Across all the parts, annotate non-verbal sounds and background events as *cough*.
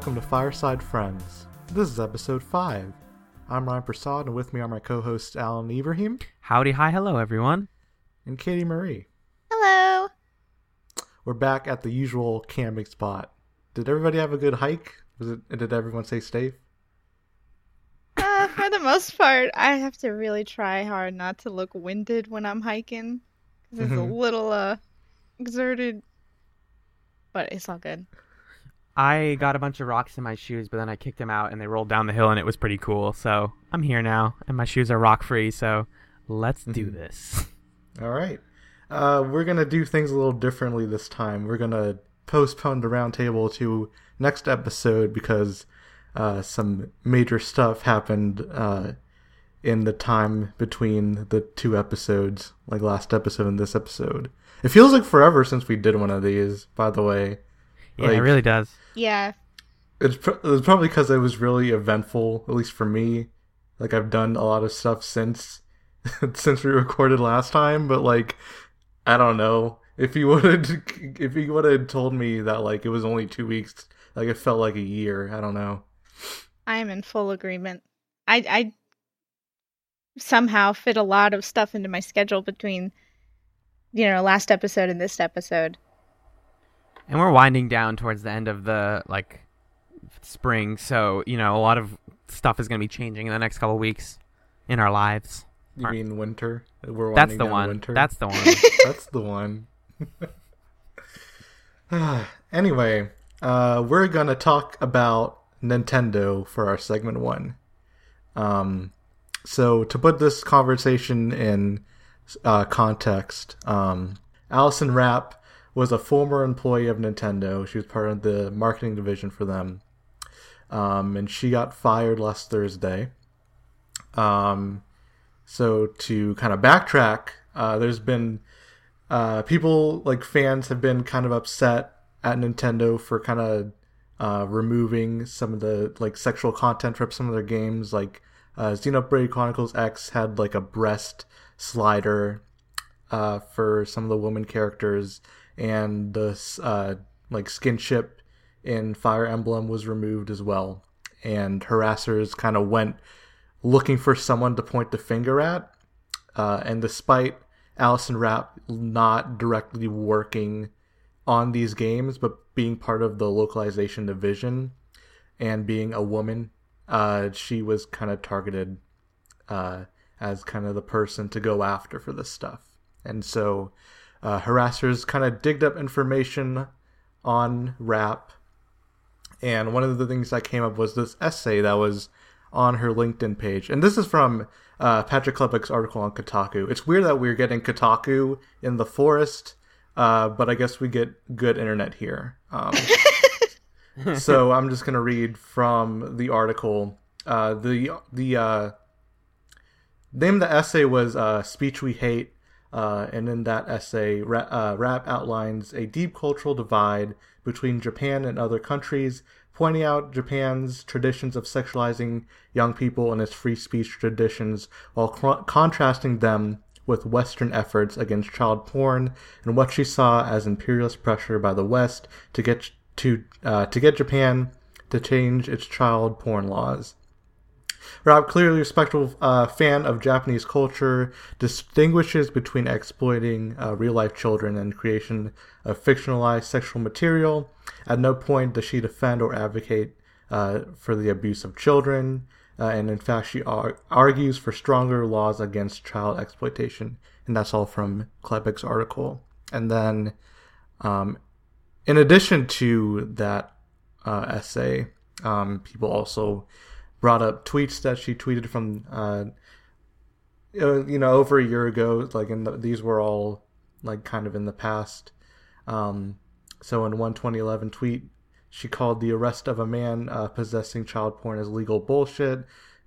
everyone. Welcome to Fireside Friends. This is episode 5. I'm Ryan Prasad, and with me are my co hosts Alan Ibrahim Howdy, hi, hello, everyone. and Katie Marie. Hello. We're back at the usual camping spot. Did everybody have a good hike? Was it? Did everyone stay safe? Uh, for the most part, I have to really try hard not to look winded when I'm hiking because it's a Mhm. little uh exerted, but it's all good. I got a bunch of rocks in my shoes, but then I kicked them out and they rolled down the hill and it was pretty cool. So I'm here now and my shoes are rock free. So let's do Mhm. this. *laughs* All right. Uh, we're going to do things a little differently this time. We're going to postpone the roundtable to next episode because uh, some major stuff happened uh, in the time between the two episodes, like last episode and this episode. It feels like forever since we did one of these, by the way. Yeah, it really does. Yeah, It's, pr- it's probably because it was really eventful, at least for me. Like I've done a lot of stuff since *laughs* since we recorded last time, but like I don't know if you *laughs* would have if you would have told me that like it was only two weeks, like it felt like a year. I don't know. I am in full agreement. I I somehow fit a lot of stuff into my schedule between you know last episode and this episode. And we're winding down towards the end of the like spring. So, you know, a lot of stuff is going to be changing in the next couple weeks in our lives. You Alright. mean winter? We're That's the one. Winter. That's the one. *laughs* That's the one. *sighs* anyway, uh, we're gonna talk about Nintendo for our segment one. Um, so to put this conversation in uh, context, um, Allison Rapp was a former employee of Nintendo. She was part of the marketing division for them, um, and she got fired last Thursday. Um, so to kind of backtrack, uh, there's been uh, people like fans have been kind of upset at Nintendo for kind of uh, removing some of the like sexual content from some of their games. Like uh, Xenoblade Chronicles X had like a breast slider uh, for some of the woman characters, and the uh, like skinship in Fire Emblem was removed as well. And harassers kind of went looking for someone to point the finger at. Uh, and despite Allison Rapp not directly working on these games, but being part of the localization division and being a woman, uh, she was kind of targeted uh, as kind of the person to go after for this stuff. And so uh, harassers kind of digged up information on Rapp. And one of the things that came up was this essay that was on her LinkedIn page. And this is from uh, Patrick Klepek's article on Kotaku. It's weird that we're getting Kotaku in the forest, uh, but I guess we get good internet here. Um, *laughs* so I'm just gonna read from the article. Uh, the the uh, name of the essay was uh, "Speech We Hate," uh, and in that essay, Ra- uh, Rapp outlines a deep cultural divide between Japan and other countries, pointing out Japan's traditions of sexualizing young people and its free speech traditions, while cr- contrasting them with Western efforts against child porn and what she saw as imperialist pressure by the West to get to uh, to get Japan to change its child porn laws. Rapp, clearly respectful uh, fan of Japanese culture, distinguishes between exploiting uh, real life children and creation of fictionalized sexual material. At no point does she defend or advocate uh, for the abuse of children, uh, and in fact, she ar- argues for stronger laws against child exploitation. And that's all from Klepek's article. And then, um, in addition to that uh, essay, um, people also brought up tweets that she tweeted from uh, you know over a year ago like in the, these were all like kind of in the past. Um, so in one 2011 tweet she called the arrest of a man uh, possessing child porn as legal bullshit.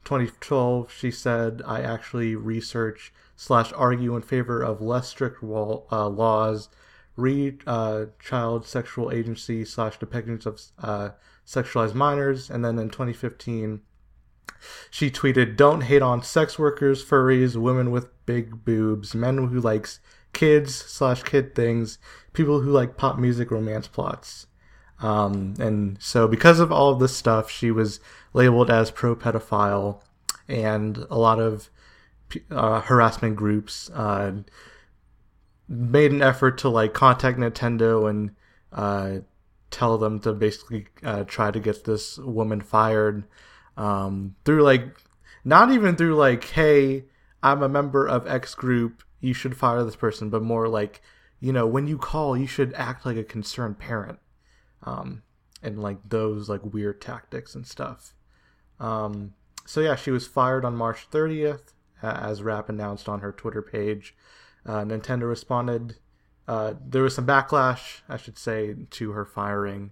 2012 she said i actually research slash argue in favor of less strict wall, uh, laws read uh, child sexual agency slash depictions of uh, sexualized minors. And then in 2015 she tweeted, "Don't hate on sex workers, furries, women with big boobs, men who likes kids slash kid things, people who like pop music romance plots." Um, and so, because of all of this stuff, she was labeled as pro pedophile, and a lot of uh, harassment groups uh, made an effort to like contact Nintendo and uh, tell them to basically uh, try to get this woman fired um, through like not even through like hey i'm a member of x group you should fire this person but more like you know when you call you should act like a concerned parent um, and like those like weird tactics and stuff. Um, so yeah she was fired on march 30th as Rapp announced on her twitter page. Uh, nintendo responded uh, there was some backlash i should say to her firing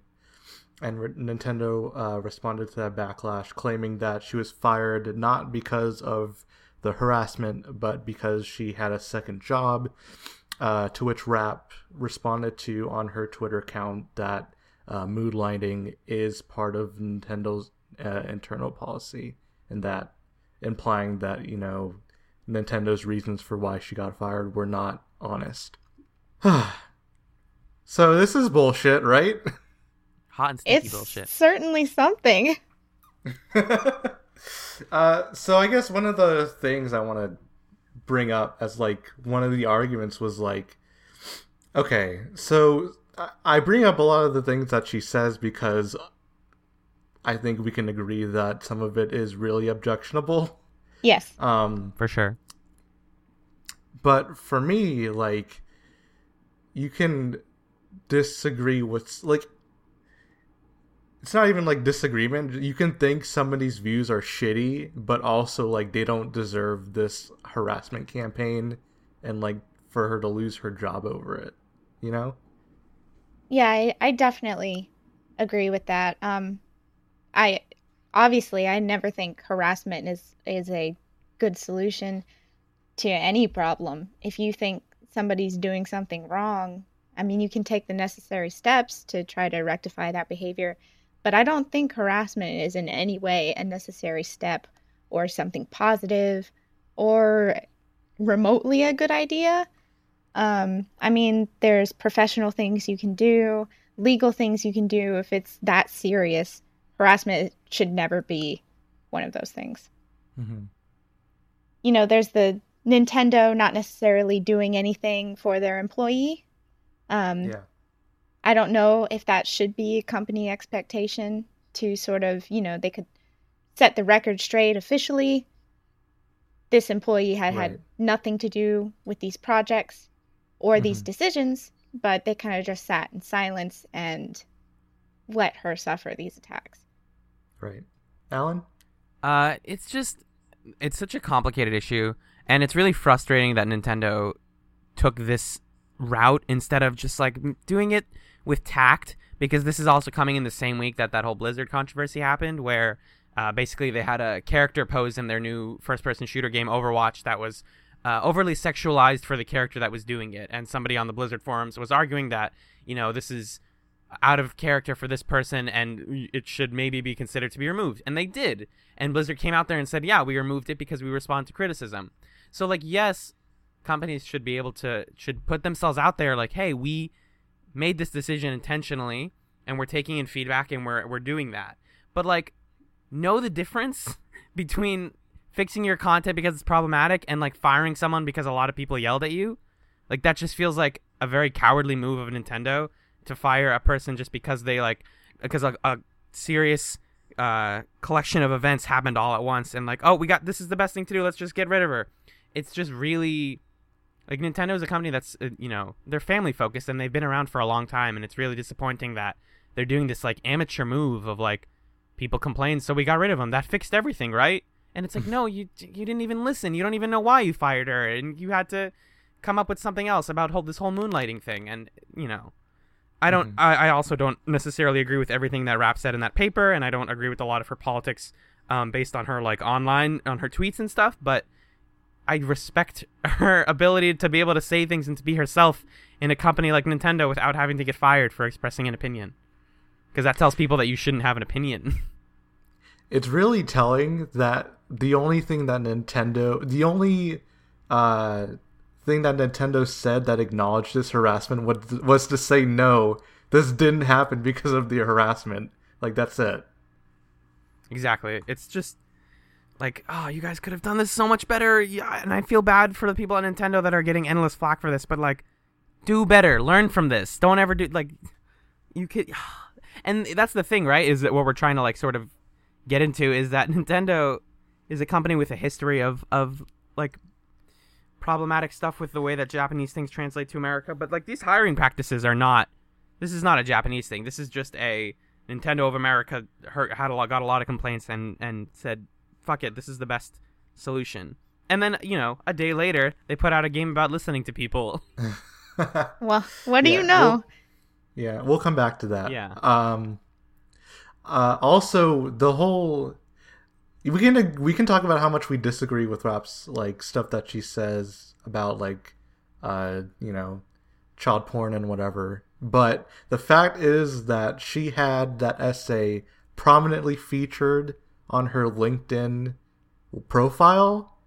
and Re- Nintendo uh, responded to that backlash, claiming that she was fired not because of the harassment, but because she had a second job. Uh, to which Rapp responded to on her Twitter account that uh, moonlighting is part of Nintendo's uh, internal policy, and that implying that you know Nintendo's reasons for why she got fired were not honest. *sighs* so this is bullshit, right? *laughs* Hot and sticky It's bullshit. certainly something. *laughs* uh, so I guess one of the things I want to bring up as like one of the arguments was like, okay, so I- I bring up a lot of the things that she says because I think we can agree that some of it is really objectionable. Yes. Um, For sure. but for me, like, you can disagree with like it's not even like disagreement. You can think somebody's views are shitty, but also like they don't deserve this harassment campaign and like for her to lose her job over it. You know? Yeah, I, I definitely agree with that. Um, I obviously I never think harassment is is a good solution to any problem. If you think somebody's doing something wrong, I mean, you can take the necessary steps to try to rectify that behavior. But I don't think harassment is in any way a necessary step or something positive or remotely a good idea. Um, I mean, there's professional things you can do, legal things you can do if it's that serious. Harassment should never be one of those things. Mm-hmm. You know, there's the Nintendo not necessarily doing anything for their employee. Um, Yeah. I don't know if that should be a company expectation to sort of, you know, they could set the record straight officially. This employee had Right. had nothing to do with these projects or these Mhm. decisions, but they kind of just sat in silence and let her suffer these attacks. Right. Alan? Uh, it's just it's such a complicated issue, and it's really frustrating that Nintendo took this route instead of just like doing it with tact. Because this is also coming in the same week that that whole Blizzard controversy happened, where uh, basically they had a character pose in their new first-person shooter game Overwatch that was uh, overly sexualized for the character that was doing it, and somebody on the Blizzard forums was arguing that you know this is out of character for this person and it should maybe be considered to be removed. And they did. And Blizzard came out there and said, yeah, we removed it because we respond to criticism. So, like, yes, companies should be able to, should put themselves out there like, hey, we made this decision intentionally and we're taking in feedback and we're, we're doing that. But, like, know the difference *laughs* between fixing your content because it's problematic and, like, firing someone because a lot of people yelled at you. Like, that just feels like a very cowardly move of Nintendo to fire a person just because they like because a, a serious uh, collection of events happened all at once and like oh we got this is the best thing to do let's just get rid of her it's just really like nintendo is a company that's uh, you know they're family focused and they've been around for a long time and it's really disappointing that they're doing this like amateur move of like people complained so we got rid of them that fixed everything right and it's like no you you didn't even listen you don't even know why you fired her and you had to come up with something else about whole, this whole moonlighting thing and you know I don't. Mhm. I, I also don't necessarily agree with everything that Rapp said in that paper, and I don't agree with a lot of her politics, um, based on her like online on her tweets and stuff. But I respect *laughs* her ability to be able to say things and to be herself in a company like Nintendo without having to get fired for expressing an opinion, because that tells people that you shouldn't have an opinion. *laughs* It's really telling that the only thing that Nintendo, the only uh, thing that Nintendo said that acknowledged this harassment was, was to say no this didn't happen because of the harassment. Like that's it. Exactly. It's just like, oh, you guys could have done this so much better. Yeah, and I feel bad for the people at Nintendo that are getting endless flack for this, but like, do better. Learn from this. Don't ever do like, you could. *sighs* And that's the thing, right? Is that what we're trying to like sort of get into is that *laughs* Nintendo is a company with a history of of like problematic stuff with the way that Japanese things translate to America, but like these hiring practices are not. This is not a Japanese thing. This is just a Nintendo of America had a lot, got a lot of complaints and and said, "Fuck it, this is the best solution." And then you know, a day later, they put out a game about listening to people. *laughs* well, what do Yeah, you know? we'll- yeah, we'll come back to that. Yeah. Um. Uh. Also, the whole we can we can talk about how much we disagree with Rapp's like stuff that she says about like, uh, you know, child porn and whatever. But the fact is that she had that essay prominently featured on her LinkedIn profile,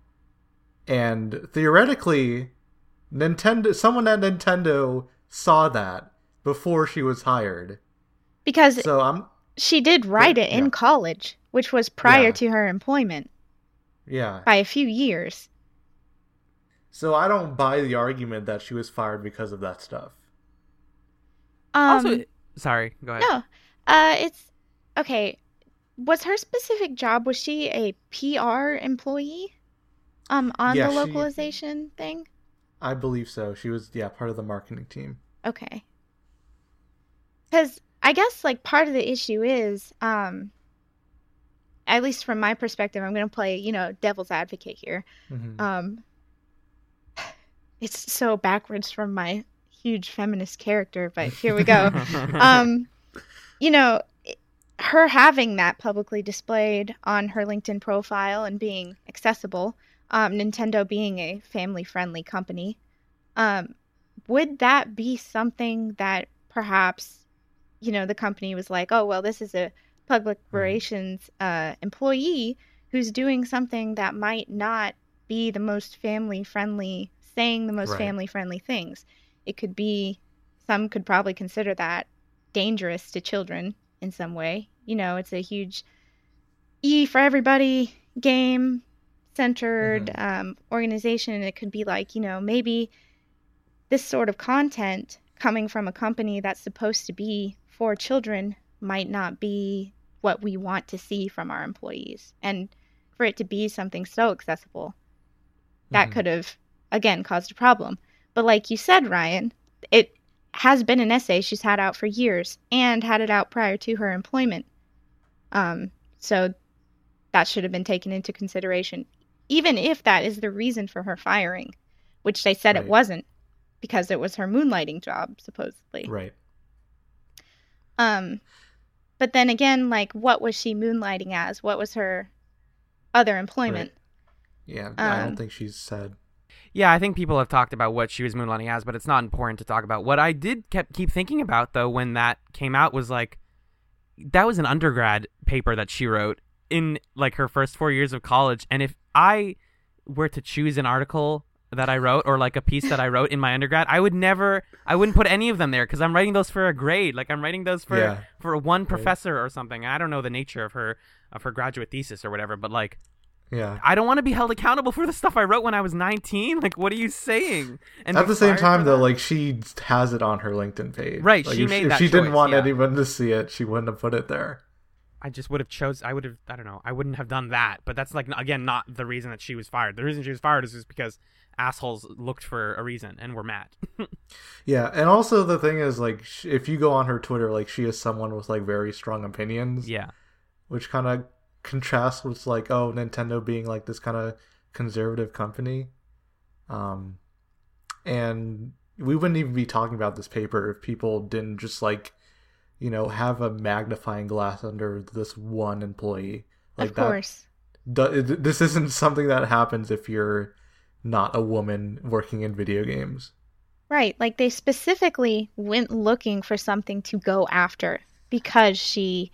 and theoretically, Nintendo, someone at Nintendo saw that before she was hired. Because So I'm, she did write it in yeah. college, which was prior Yeah. to her employment yeah. by a few years. So I don't buy the argument that she was fired because of that stuff. Um, also, sorry, go ahead. no, uh, it's okay. Was her specific job was she a PR employee? Um, on Yeah, the she- localization thing. I believe so. She was, yeah, part of the marketing team. Okay. Because I guess like part of the issue is, um, at least from my perspective, I'm gonna play you know devil's advocate here. Mhm. Um, it's so backwards from my huge feminist character, but here we go. *laughs* um, you know, her having that publicly displayed on her LinkedIn profile and being accessible, um, Nintendo being a family friendly company, um, would that be something that perhaps, you know, the company was like, oh, well, this is a public relations uh, employee who's doing something that might not be the most family friendly, saying the most Right. family friendly things. It could be, some could probably consider that dangerous to children in some way. You know, it's a huge E for everybody game centered um, organization. And it could be like, you know, maybe this sort of content coming from a company that's supposed to be for children might not be what we want to see from our employees. And for it to be something so accessible, that Mhm. could have, again, caused a problem. But like you said, Ryan, it has been an essay she's had out for years and had it out prior to her employment. Um, so that should have been taken into consideration, even if that is the reason for her firing, which they said it wasn't because it was her moonlighting job, supposedly. Right. Um, but then again, like, what was she moonlighting as? What was her other employment? Yeah, I Um, don't think she's said. Yeah, I think people have talked about what she was moonlighting as, but it's not important to talk about. What I did kept keep thinking about though when that came out was like that was an undergrad paper that she wrote in like her first 4 years of college and if I were to choose an article that I wrote or like a piece that I wrote in my undergrad, I would never I wouldn't put any of them there cuz I'm writing those for a grade. Like I'm writing those for Yeah. for one professor or something. I don't know the nature of her of her graduate thesis or whatever, but like Yeah. I don't want to be held accountable for the stuff I wrote when I was 19. Like, what are you saying? And At the same time, though, like she has it on her LinkedIn page. Right, Like, she if made if that she didn't want yeah. anyone to see it, she wouldn't have put it there. I just would have chose. I would have. I don't know. I wouldn't have done that. But that's like again not the reason that she was fired. The reason she was fired is just because assholes looked for a reason and were mad. *laughs* Yeah, and also the thing is, like, if you go on her Twitter, like, she is someone with like very strong opinions. yeah. which kind of contrasts with like oh Nintendo being like this kind of conservative company um and we wouldn't even be talking about this paper if people didn't just like you know have a magnifying glass under this one employee like of course. that this isn't something that happens if you're not a woman working in video games Right. Like they specifically went looking for something to go after because she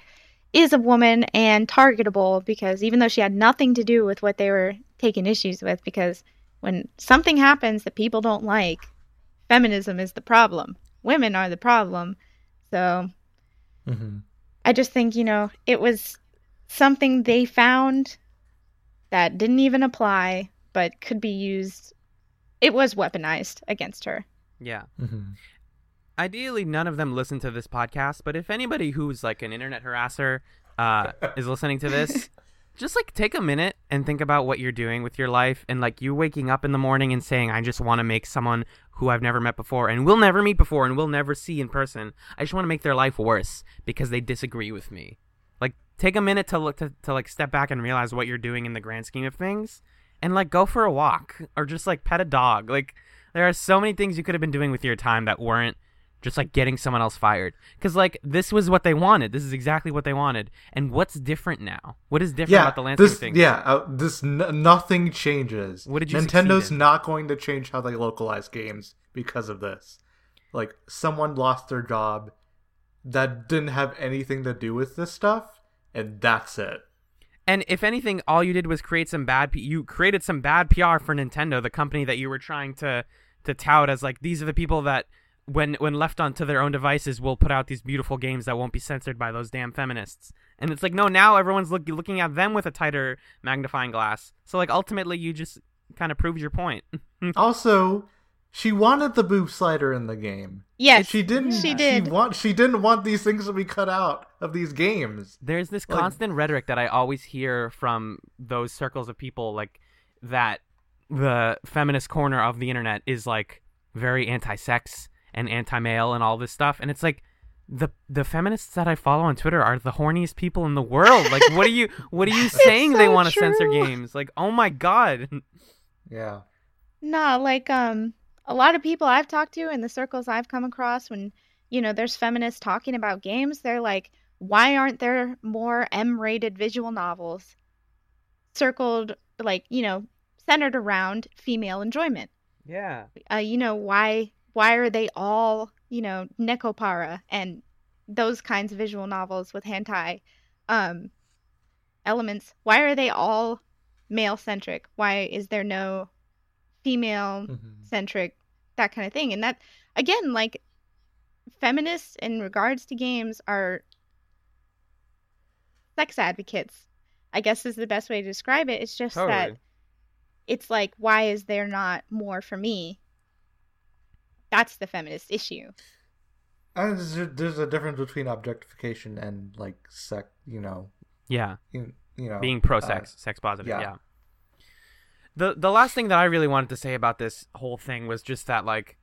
is a woman and targetable because even though she had nothing to do with what they were taking issues with, because when something happens that people don't like, feminism is the problem. Women are the problem. So hmm I just think, you know, it was something they found that didn't even apply, but could be used. It was weaponized against her. Yeah. hmm Ideally, none of them listen to this podcast, but if anybody who's like an internet harasser uh, *laughs* is listening to this, just like take a minute and think about what you're doing with your life and like you waking up in the morning and saying, I just want to make someone who I've never met before and will never meet before and will never see in person. I just want to make their life worse because they disagree with me. Like, take a minute to look to, to like step back and realize what you're doing in the grand scheme of things and like go for a walk or just like pet a dog. Like, there are so many things you could have been doing with your time that weren't just like getting someone else fired because like this was what they wanted this is exactly what they wanted and what's different now what is different Yeah, about the landscape this of things yeah, uh, this n- nothing changes. What did you Nintendo's not going to change how they localize games because of this. Like someone lost their job that didn't have anything to do with this stuff, and that's it. and if anything all you did was create some bad P- you created some bad pr for nintendo the company that you were trying to to tout as like these are the people that when when left onto their own devices will put out these beautiful games that won't be censored by those damn feminists and it's like no now everyone's look, looking at them with a tighter magnifying glass so like ultimately you just kind of proved your point *laughs* Also, she wanted the boob slider in the game. Yes, She didn't. She did. She want. She didn't want these things to be cut out of these games. There's this Like- constant rhetoric that I always hear from those circles of people, like that the feminist corner of the internet is like very anti-sex and anti-male and all this stuff, and it's like the the feminists that I follow on Twitter are the horniest people in the world. Like, what are you what are you *laughs* saying they want to censor games? Like, oh my god, Yeah. No, like um a lot of people I've talked to in the circles I've come across when, you know, there's feminists talking about games, they're like, why aren't there more M-rated visual novels circled like, you know, centered around female enjoyment? yeah, Uh, you know, why why are they all, you know, Nekopara and those kinds of visual novels with hentai um elements? Why are they all male centric? Why is there no female centric that kind of thing? And that again like feminists in regards to games are sex advocates i guess is the best way to describe it. It's just that it's like why is there not more for me that's the feminist issue And there's a, difference between objectification and like sex. You know. Yeah, You, you know. being pro uh, sex, sex positive. yeah. Yeah. The the last thing that I really wanted to say about this whole thing was just that like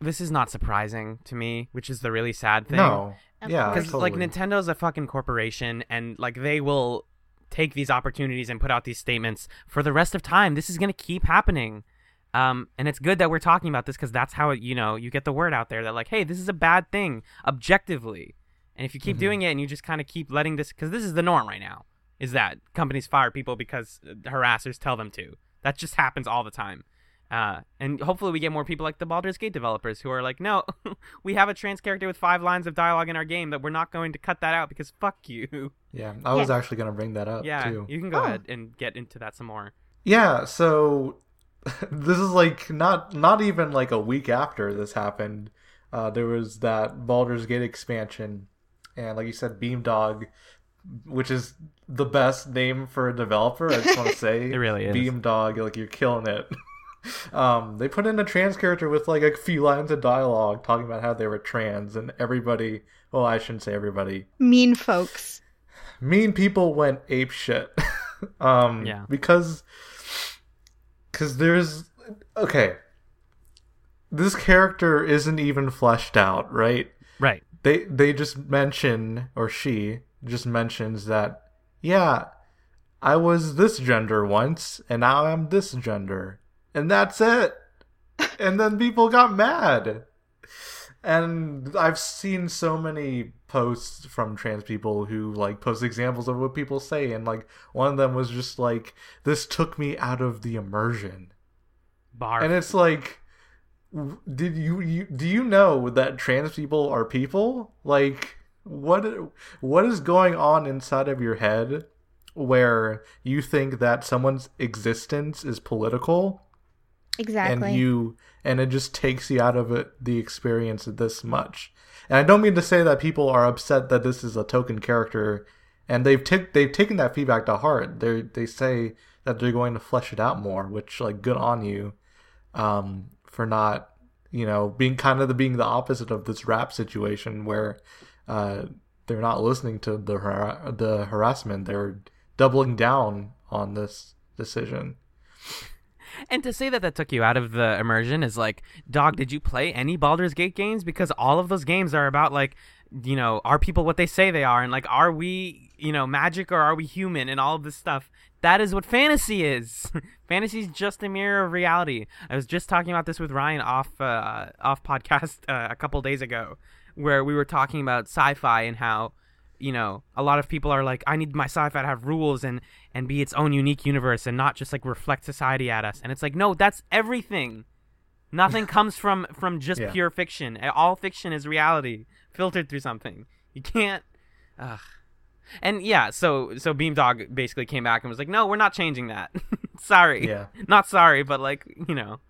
this is not surprising to me, which is the really sad thing. no. Of Yeah. course. because like totally. Nintendo's a fucking corporation, and like they will take these opportunities and put out these statements for the rest of time. This is gonna keep happening. Um, and it's good that we're talking about this because that's how you know you get the word out there that like, hey, this is a bad thing objectively. And if you keep Mhm. doing it and you just kind of keep letting this, because this is the norm right now, is that companies fire people because uh, harassers tell them to. That just happens all the time. Uh, and hopefully we get more people like the Baldur's Gate developers who are like, no, *laughs* we have a trans character with five lines of dialogue in our game that we're not going to cut that out because fuck you. *laughs* Yeah. I was actually gonna bring that up yeah, too. you can go Oh. ahead and get into that some more. Yeah, so *laughs* this is like not not even like a week after this happened. Uh, there was that Baldur's Gate expansion, and like you said, Beamdog, which is the best name for a developer. I just want to *laughs* say It really is. Beamdog, like you're killing it. *laughs* um, they put in a trans character with like a few lines of dialogue talking about how they were trans, and everybody. Well, I shouldn't say everybody mean folks mean people went ape shit. um, Yeah. Because, because there's okay. This character isn't even fleshed out, right? Right. They they just mention or she just mentions that yeah, I was this gender once and now I'm this gender. And that's it. and then people got mad. And I've seen so many posts from trans people who like post examples of what people say and like one of them was just like this took me out of the immersion. Bar. And it's like did you, you do you know that trans people are people? Like what what is going on inside of your head where you think that someone's existence is political Exactly. and you and it just takes you out of it the experience this much. And i don't mean to say that people are upset that this is a token character and they've t- they've taken that feedback to heart. They they say that they're going to flesh it out more which like good on you um for not you know being kind of the being the opposite of this Rapp situation where uh they're not listening to the har- the harassment. They're doubling down on this decision And to say that that took you out of the immersion is like, dog, did you play any Baldur's Gate games? Because all of those games are about like, you know, are people what they say they are, and like, are we, you know, magic or are we human, and all of this stuff. That is what fantasy is. *laughs* fantasy is just a mirror of reality. I was just talking about this with Ryan off uh, off podcast uh, a couple days ago, where we were talking about sci-fi and how you know a lot of people are like i need my sci-fi to have rules and and be its own unique universe and not just like reflect society at us. And it's like no that's everything. Nothing comes from from just Yeah. pure fiction. All fiction is reality filtered through something. You can't ugh. and yeah so so beamdog basically came back and was like no we're not changing that. *laughs* Sorry. Yeah. not sorry but like you know.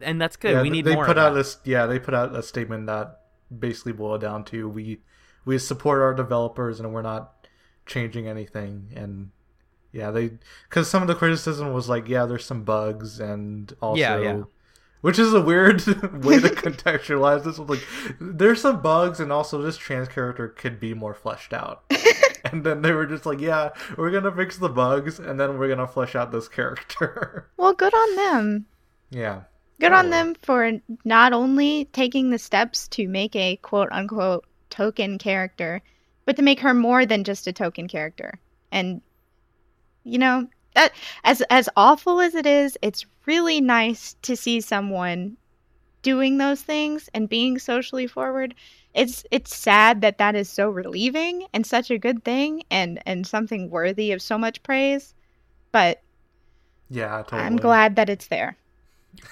And that's good. Yeah, we need they more put out this yeah they put out a statement that basically boiled down to we we support our developers and we're not changing anything. And yeah they because some of the criticism was like yeah there's some bugs and also Yeah, yeah. which is a weird *laughs* way to contextualize this. Like there's some bugs and also this trans character could be more fleshed out. *laughs* And then they were just like yeah we're gonna fix the bugs and then we're gonna flesh out this character. *laughs* Well, good on them. yeah. Good on them for not only taking the steps to make a quote unquote token character, but to make her more than just a token character. And you know, that as as awful as it is, it's really nice to see someone doing those things and being socially forward. It's it's sad that that is so relieving and such a good thing and and something worthy of so much praise, but yeah totally. I'm glad that it's there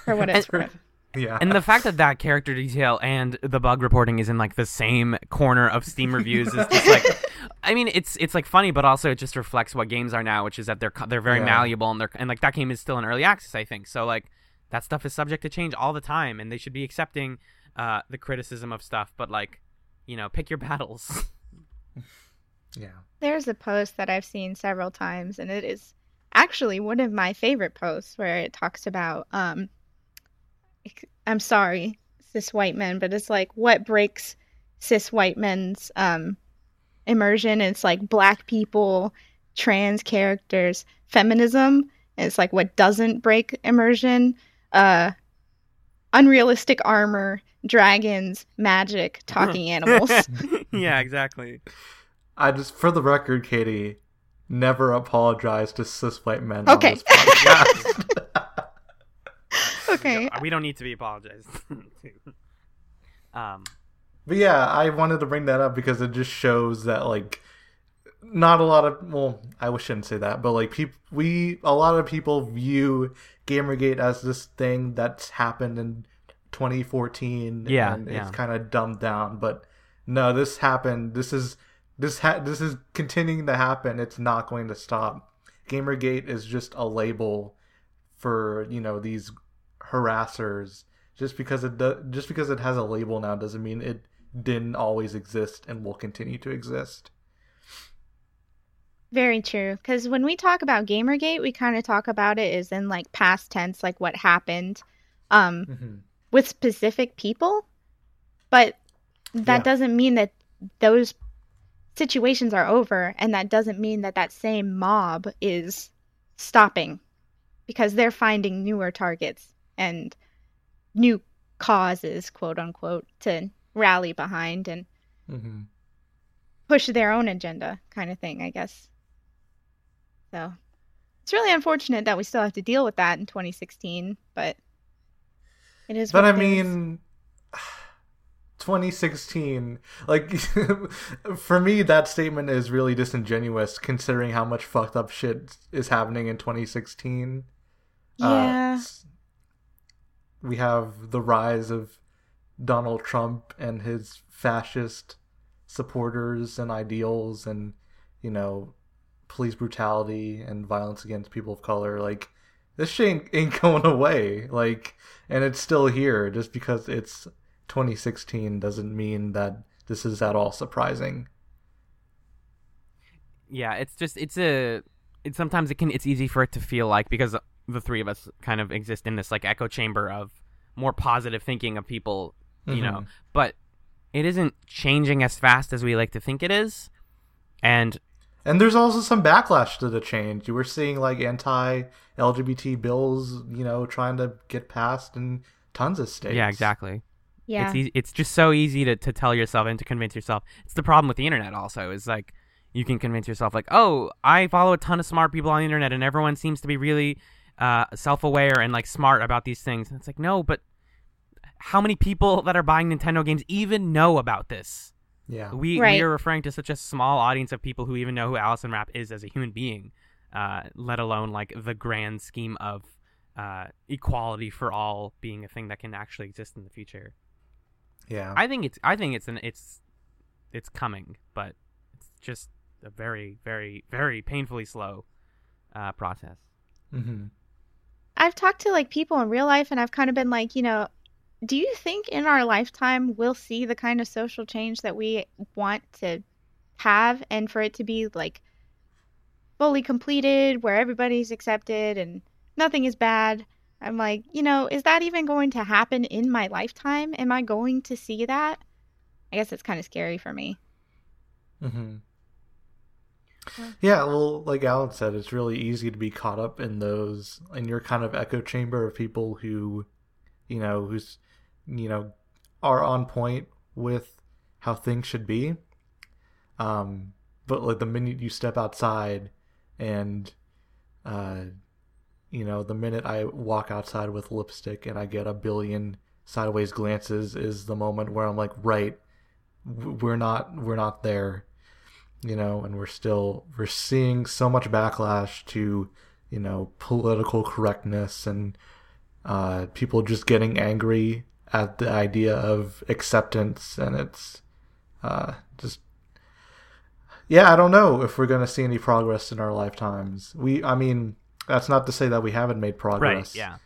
for what *laughs* it's worth. Yeah and the fact that *laughs* that character detail and the bug reporting is in like the same corner of Steam reviews is just like, *laughs* I mean, it's it's like funny, but also it just reflects what games are now, which is that they're they're very Yeah. malleable and they're and like that game is still in early access, I think. So like that stuff is subject to change all the time, and they should be accepting uh, the criticism of stuff, but like, you know, pick your battles. *laughs* yeah There's a post that I've seen several times, and it is actually one of my favorite posts where it talks about, um, I'm sorry, cis white men, but it's like what breaks cis white men's um, immersion. It's like black people, trans characters, feminism. And it's like what doesn't break immersion, uh, unrealistic armor, dragons, magic, talking animals. *laughs* yeah, exactly. I just, for the record, Katie, never apologize to cis white men Okay. *laughs* on this podcast. okay. We don't need to be apologized. *laughs* um, but yeah, I wanted to bring that up because it just shows that like not a lot of well, I shouldn't say that, but like people, we a lot of people view GamerGate as this thing that's happened in 2014. Yeah, and yeah. it's kind of dumbed down, but no, this happened. This is this ha- this is continuing to happen. It's not going to stop. GamerGate is just a label for you know these harassers. Just because it do- just because it has a label now doesn't mean it didn't always exist and will continue to exist. Very true. Because when we talk about Gamergate, we kind of talk about it as in like past tense, like what happened um, Mm-hmm. with specific people. But that Yeah. doesn't mean that those situations are over. And that doesn't mean that that same mob is stopping because they're finding newer targets and new causes, quote unquote, to rally behind and Mm-hmm. push their own agenda kind of thing, I guess. So it's really unfortunate that we still have to deal with that in 2016, but it is But what I mean, *sighs* 2016, like *laughs* for me, that statement is really disingenuous considering how much fucked up shit is happening in 2016. Uh, yeah. s- we have the rise of Donald Trump and his fascist supporters and ideals, and you know, police brutality and violence against people of color. Like, this shit ain't, *laughs* going away. Like, and it's still here. Just because it's 2016 doesn't mean that this is at all surprising. Yeah, it's just it's a it's sometimes it can it's easy for it to feel like because the three of us kind of exist in this like echo chamber of more positive thinking of people, you mm-hmm. know. But it isn't changing as fast as we like to think it is. And and there's also some backlash to the change. You were seeing like anti LGBT bills, you know, trying to get passed in tons of states. Yeah, exactly. Yeah. It's, e- it's just so easy to, to tell yourself and to convince yourself. It's the problem with the internet also is like you can convince yourself like, "Oh, I follow a ton of smart people on the internet and everyone seems to be really uh, self-aware and like smart about these things." And it's like, "No, but how many people that are buying Nintendo games even know about this?" Yeah. We right. we are referring to such a small audience of people who even know who Allison Rapp is as a human being, uh, let alone like the grand scheme of uh, equality for all being a thing that can actually exist in the future. Yeah. I think it's I think it's an it's it's coming, but it's just a very very very painfully slow uh, process. Mm-hmm. I've talked to like people in real life, and I've kind of been like, you know, do you think in our lifetime we'll see the kind of social change that we want to have, and for it to be like fully completed, where everybody's accepted and nothing is bad? I'm like, you know, is that even going to happen in my lifetime? Am I going to see that? I guess it's kind of scary for me. Mm-hmm. Yeah, well, like Alan said, it's really easy to be caught up in those, in your kind of echo chamber of people who, you know, who's, you know, are on point with how things should be. Um, but like the minute you step outside and, uh, you know, the minute I walk outside with lipstick and I get a billion sideways glances is the moment where I'm like, right, we're not, we're not there you know, and we're still we're seeing so much backlash to, you know, political correctness and uh, people just getting angry at the idea of acceptance, and it's uh, just yeah, I don't know if we're gonna see any progress in our lifetimes. We, I mean, that's not to say that we haven't made progress. Right. Yeah.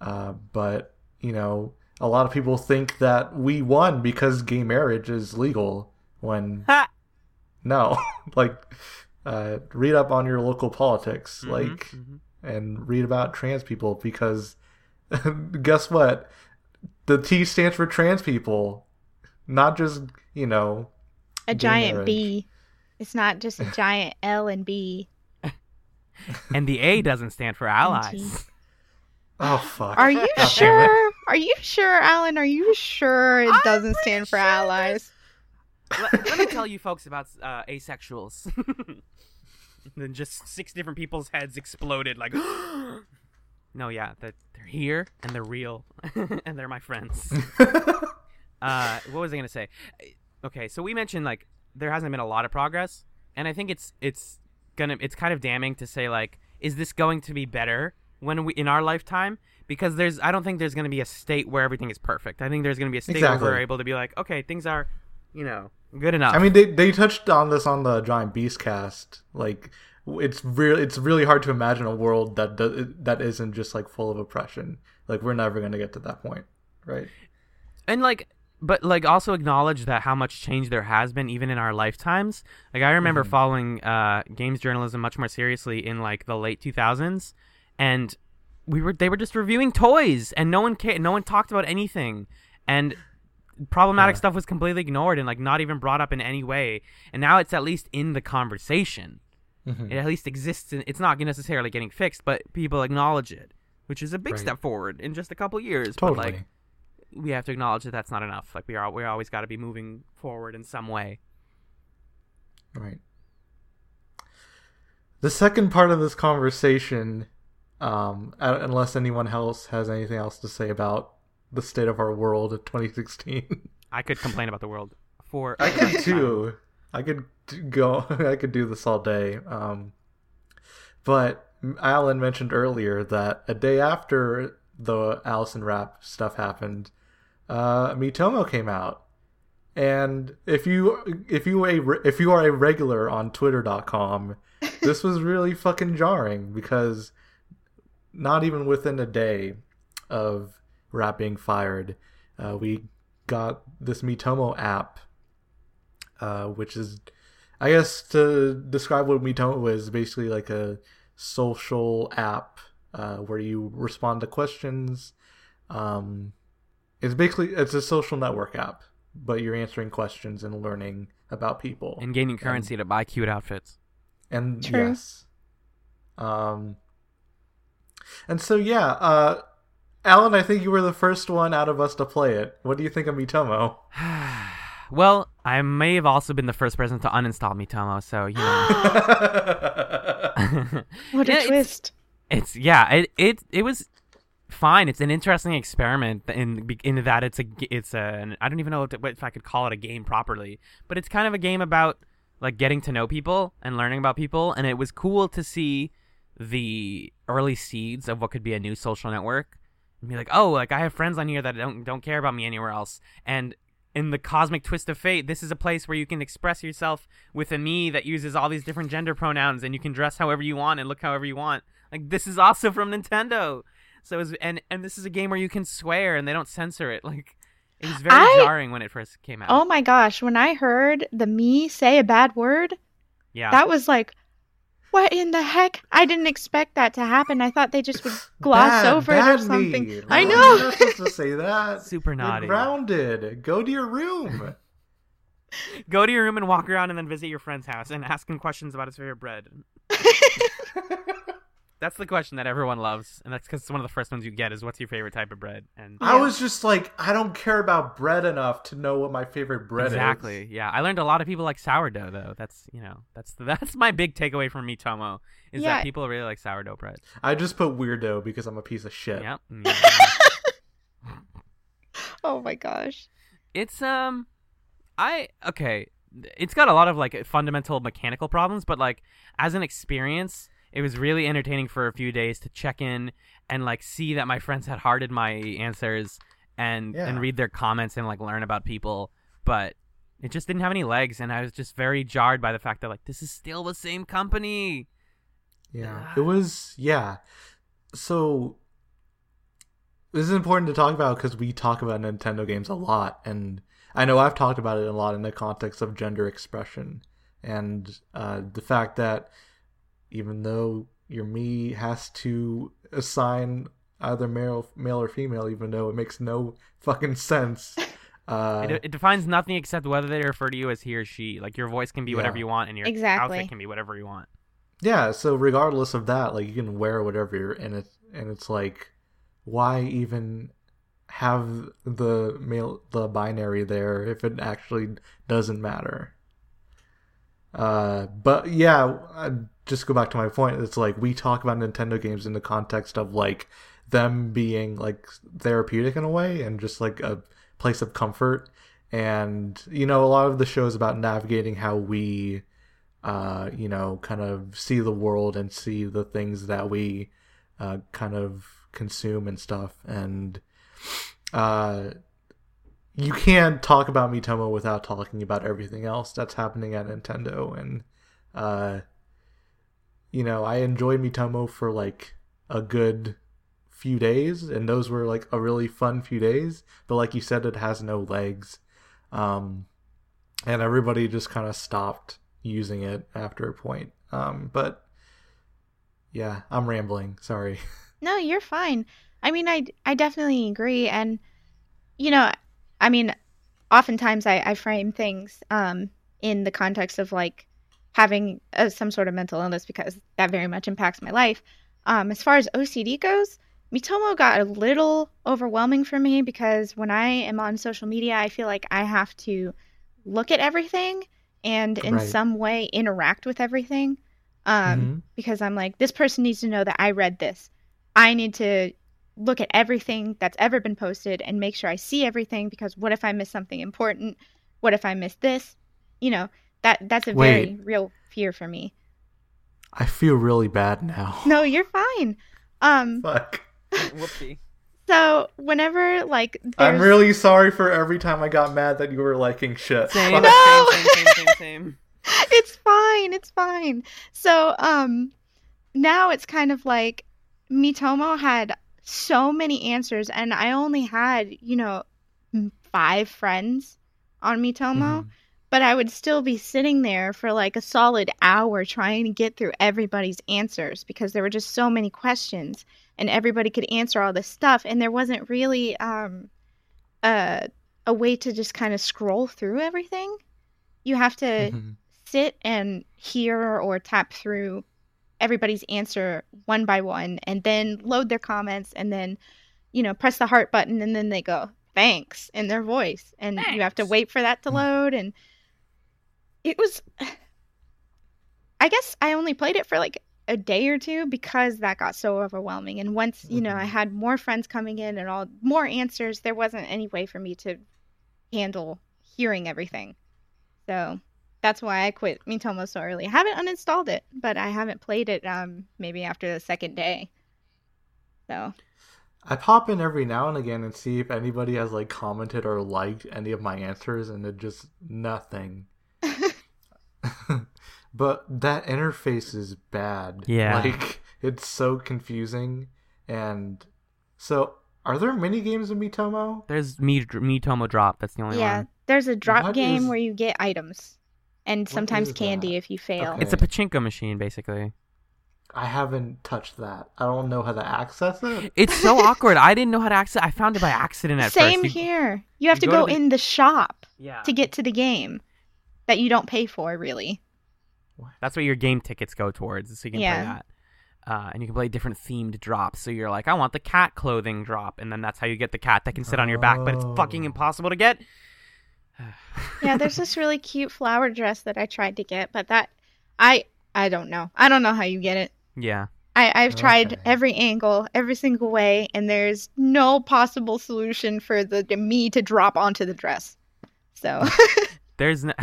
Uh, but you know, a lot of people think that we won because gay marriage is legal when no, *laughs* like uh, read up on your local politics, mm-hmm, like, mm-hmm. and read about trans people because *laughs* guess what? The T stands for trans people, not just you know a giant marriage. B. It's not just a *laughs* giant L and B. and the A doesn't stand for allies. Oh fuck! Are you sure? Are you sure, Alan? Are you sure it doesn't stand for sure allies? Let, let, me tell you folks about uh, asexuals. *laughs* then just six different people's heads exploded like *gasps* no yeah they're, they're here and they're real *laughs* and they're my friends *laughs* uh, what was i gonna say okay so we mentioned like there hasn't been a lot of progress and i think it's it's gonna it's kind of damning to say like is this going to be better when we in our lifetime because there's i don't think there's going to be a state where everything is perfect i think there's going to be a state exactly. where we're able to be like okay things are you know, good enough. I mean, they they touched on this on the Giant Beast cast. Like, it's really it's really hard to imagine a world that does, that isn't just like full of oppression. Like, we're never gonna get to that point, right? And like, but like also acknowledge that how much change there has been even in our lifetimes. Like, I remember mm-hmm. following uh, games journalism much more seriously in like the late two thousands, and we were they were just reviewing toys, and no one cared, no one talked about anything, and problematic yeah. stuff was completely ignored and like not even brought up in any way and now it's at least in the conversation mm-hmm. it at least exists and it's not necessarily getting fixed but people acknowledge it which is a big right. step forward in just a couple years totally. but like we have to acknowledge that that's not enough like we are we always got to be moving forward in some way right the second part of this conversation um, unless anyone else has anything else to say about the state of our world in 2016. *laughs* I could complain about the world for. I could too. I could go. *laughs* I could do this all day. Um, but Alan mentioned earlier that a day after the Allison Rapp stuff happened, uh, Miitomo came out, and if you if you a if you are a regular on Twitter.com, *laughs* this was really fucking jarring because not even within a day of Rapp being fired, uh, we got this Miitomo app, uh, which is, I guess, to describe what Miitomo is, basically like a social app uh, where you respond to questions. Um, it's basically it's a social network app, but you're answering questions and learning about people and gaining currency and, to buy cute outfits. And True. yes, um, and so yeah, uh, Alan, I think you were the first one out of us to play it. What do you think of Miitomo? *sighs* well, I may have also been the first person to uninstall Miitomo, so you know. *gasps* *laughs* *laughs* what a yeah, twist! It's, it's yeah, it it it was fine. It's an interesting experiment in in that it's a it's a I don't even know if, if I could call it a game properly, but it's kind of a game about like getting to know people and learning about people, and it was cool to see the early seeds of what could be a new social network and be like, oh, like I have friends on here that don't don't care about me anywhere else, and in the cosmic twist of fate, this is a place where you can express yourself with a Mii that uses all these different gender pronouns, and you can dress however you want and look however you want. Like this is also from Nintendo. So was, and and this is a game where you can swear and they don't censor it. *laughs* Like it was very I, jarring when it first came out. Oh my gosh, when I heard the Mii say a bad word, yeah, that was like, what in the heck? I didn't expect that to happen. I thought they just would *laughs* gloss bad, over bad it or something. Me. I know. You're not supposed to say that. *laughs* Super naughty. You're grounded. Go to your room. *laughs* Go to your room and walk around and then visit your friend's house and ask him questions about his favorite bread. That's the question that everyone loves, and that's because it's one of the first ones you get is what's your favorite type of bread? And I was just like, I don't care about bread enough to know what my favorite bread exactly. is. Exactly. Yeah, I learned a lot of people like sourdough though. That's you know that's *laughs* that's my big takeaway from Miitomo is yeah. that people really like sourdough bread. I just put weirdo because I'm a piece of shit. Yep. *laughs* oh my gosh. It's um, I okay. It's got a lot of like fundamental mechanical problems, but like as an experience it was really entertaining for a few days to check in and like see that my friends had hearted my answers and yeah. and read their comments and like learn about people. But it just didn't have any legs and i was just very jarred by the fact that like this is still the same company. Yeah. It was yeah. So this is important to talk about because we talk about nintendo games a lot and i know i've talked about it a lot in the context of gender expression and uh, the fact that even though your Mii has to assign either male male or female even though it makes no fucking sense *laughs* uh, it, it, defines nothing except whether they refer to you as he or she like your voice can be yeah. whatever you want and your exactly. outfit can be whatever you want yeah so regardless of that like you can wear whatever you're and it and it's like why even have the male the binary there if it actually doesn't matter uh but yeah just go back to my point it's like we talk about nintendo games in the context of like them being like therapeutic in a way and just like a place of comfort. And you know a lot of the show is about navigating how we uh you know kind of see the world and see the things that we uh kind of consume and stuff. And uh you can't talk about Miitomo without talking about everything else that's happening at Nintendo and uh you know, I enjoyed Miitomo for like a good few days, and those were like a really fun few days. But like you said, it has no legs, um, and everybody just kind of stopped using it after a point. Um, but yeah, I'm rambling. Sorry. *laughs* No, you're fine. I mean, I I definitely agree, and you know, I mean, oftentimes I I frame things um in the context of like having uh, some sort of mental illness because that very much impacts my life. Um, as far as OCD goes, Miitomo got a little overwhelming for me because when I am on social media, I feel like I have to look at everything and in right. some way interact with everything. Um, mm-hmm. Because I'm like, this person needs to know that I read this. I need to look at everything that's ever been posted and make sure I see everything because what if I miss something important? What if I miss this? You know, that that's a Wait. very real fear for me. I feel really bad now. *laughs* No, you're fine. Um Fuck. Whoopsie. *laughs* So whenever like there's... I'm really sorry for every time I got mad that you were liking shit. Same, no! same, same, same, same, *laughs* it's fine. It's fine. So um now it's kind of like Miitomo had so many answers, and I only had, you know, five friends on Miitomo, Mhm. but I would still be sitting there for like a solid hour trying to get through everybody's answers because there were just so many questions, and everybody could answer all this stuff, and there wasn't really um a a way to just kind of scroll through everything. You have to Mhm. sit and hear or tap through everybody's answer one by one and then load their comments and then you know press the heart button and then they go thanks in their voice. And you have to wait for that to load. And it was *sighs* i guess i only played it for like a day or two because that got so overwhelming. And once you know i Mhm. had more friends coming in and all more answers there wasn't any way for me to handle hearing everything. So that's why I quit Miitomo so early. I haven't uninstalled it, but I haven't played it um maybe after the second day. So I pop in every now and again and see if anybody has like commented or liked any of my answers, and it just nothing. *laughs* *laughs* but that interface is bad. Yeah. like it's so confusing. And so, are there mini games in Miitomo? There's me Miitomo drop. That's the only yeah, one. Yeah, there's a drop What game is- where you get items and sometimes candy that? if you fail. Okay. It's a pachinko machine, basically. I haven't touched that. I don't know how to access it. It's so *laughs* awkward. I didn't know how to access. I found it by accident at Same first. You- here. You have you to go go, to the- in the shop Yeah. to get to the game that you don't pay for really. That's what your game tickets go towards, so you can Yeah. play that. Uh, and you can play different themed drops. So you're like, I want the cat clothing drop, and then that's how you get the cat that can sit on your back, but it's fucking Oh. impossible to get. Yeah, there's this really cute flower dress that I tried to get, but that I I don't know. I don't know how you get it. yeah. I, I've tried every angle, every single way, and there's no possible solution for the, the Mii to drop onto the dress. So *laughs* There's no.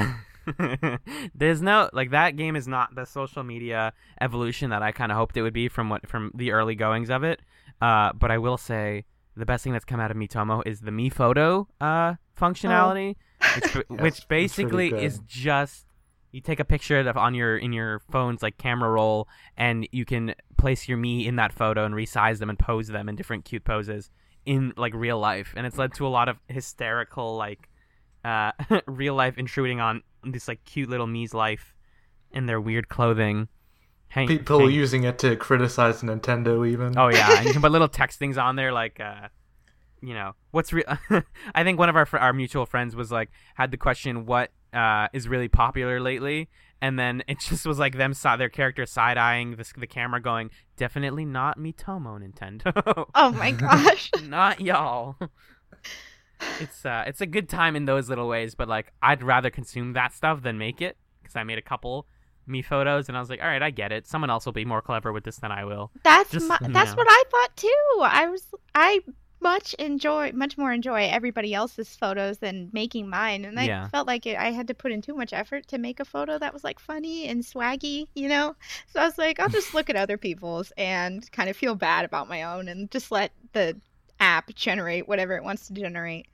*laughs* There's no like that game is not the social media evolution that I kind of hoped it would be from what from the early goings of it. Uh, but I will say the best thing that's come out of Miitomo is the Mi Photo uh, functionality, *laughs* which, Yes, which basically is just you take a picture of on your in your phone's like camera roll, and you can place your Mii in that photo and resize them and pose them in different cute poses in like real life, and it's led to a lot of hysterical like uh, *laughs* real life intruding on this like cute little Mii's life in their weird clothing. Hang, People hang- using it to criticize Nintendo, even. Oh yeah, and you can put *laughs* little text things on there like, uh, you know, what's real. *laughs* I think one of our fr- our mutual friends was like had the question, "What uh, is really popular lately?" And then it *laughs* just was like them saw their character side eyeing the, the camera, going, "Definitely not Miitomo Nintendo. *laughs* Oh my gosh. not y'all." it's uh, it's a good time in those little ways, but like I'd rather consume that stuff than make it because I made a couple me photos and I was like, all right, I get it. Someone else will be more clever with this than I will. That's Just, my, you that's know. what I thought too. I was I much enjoy much more enjoy everybody else's photos than making mine, and I Yeah. felt like it, I had to put in too much effort to make a photo that was like funny and swaggy, you know. So I was like, I'll just look at other *laughs* people's and kind of feel bad about my own, and just let the app generate whatever it wants to generate.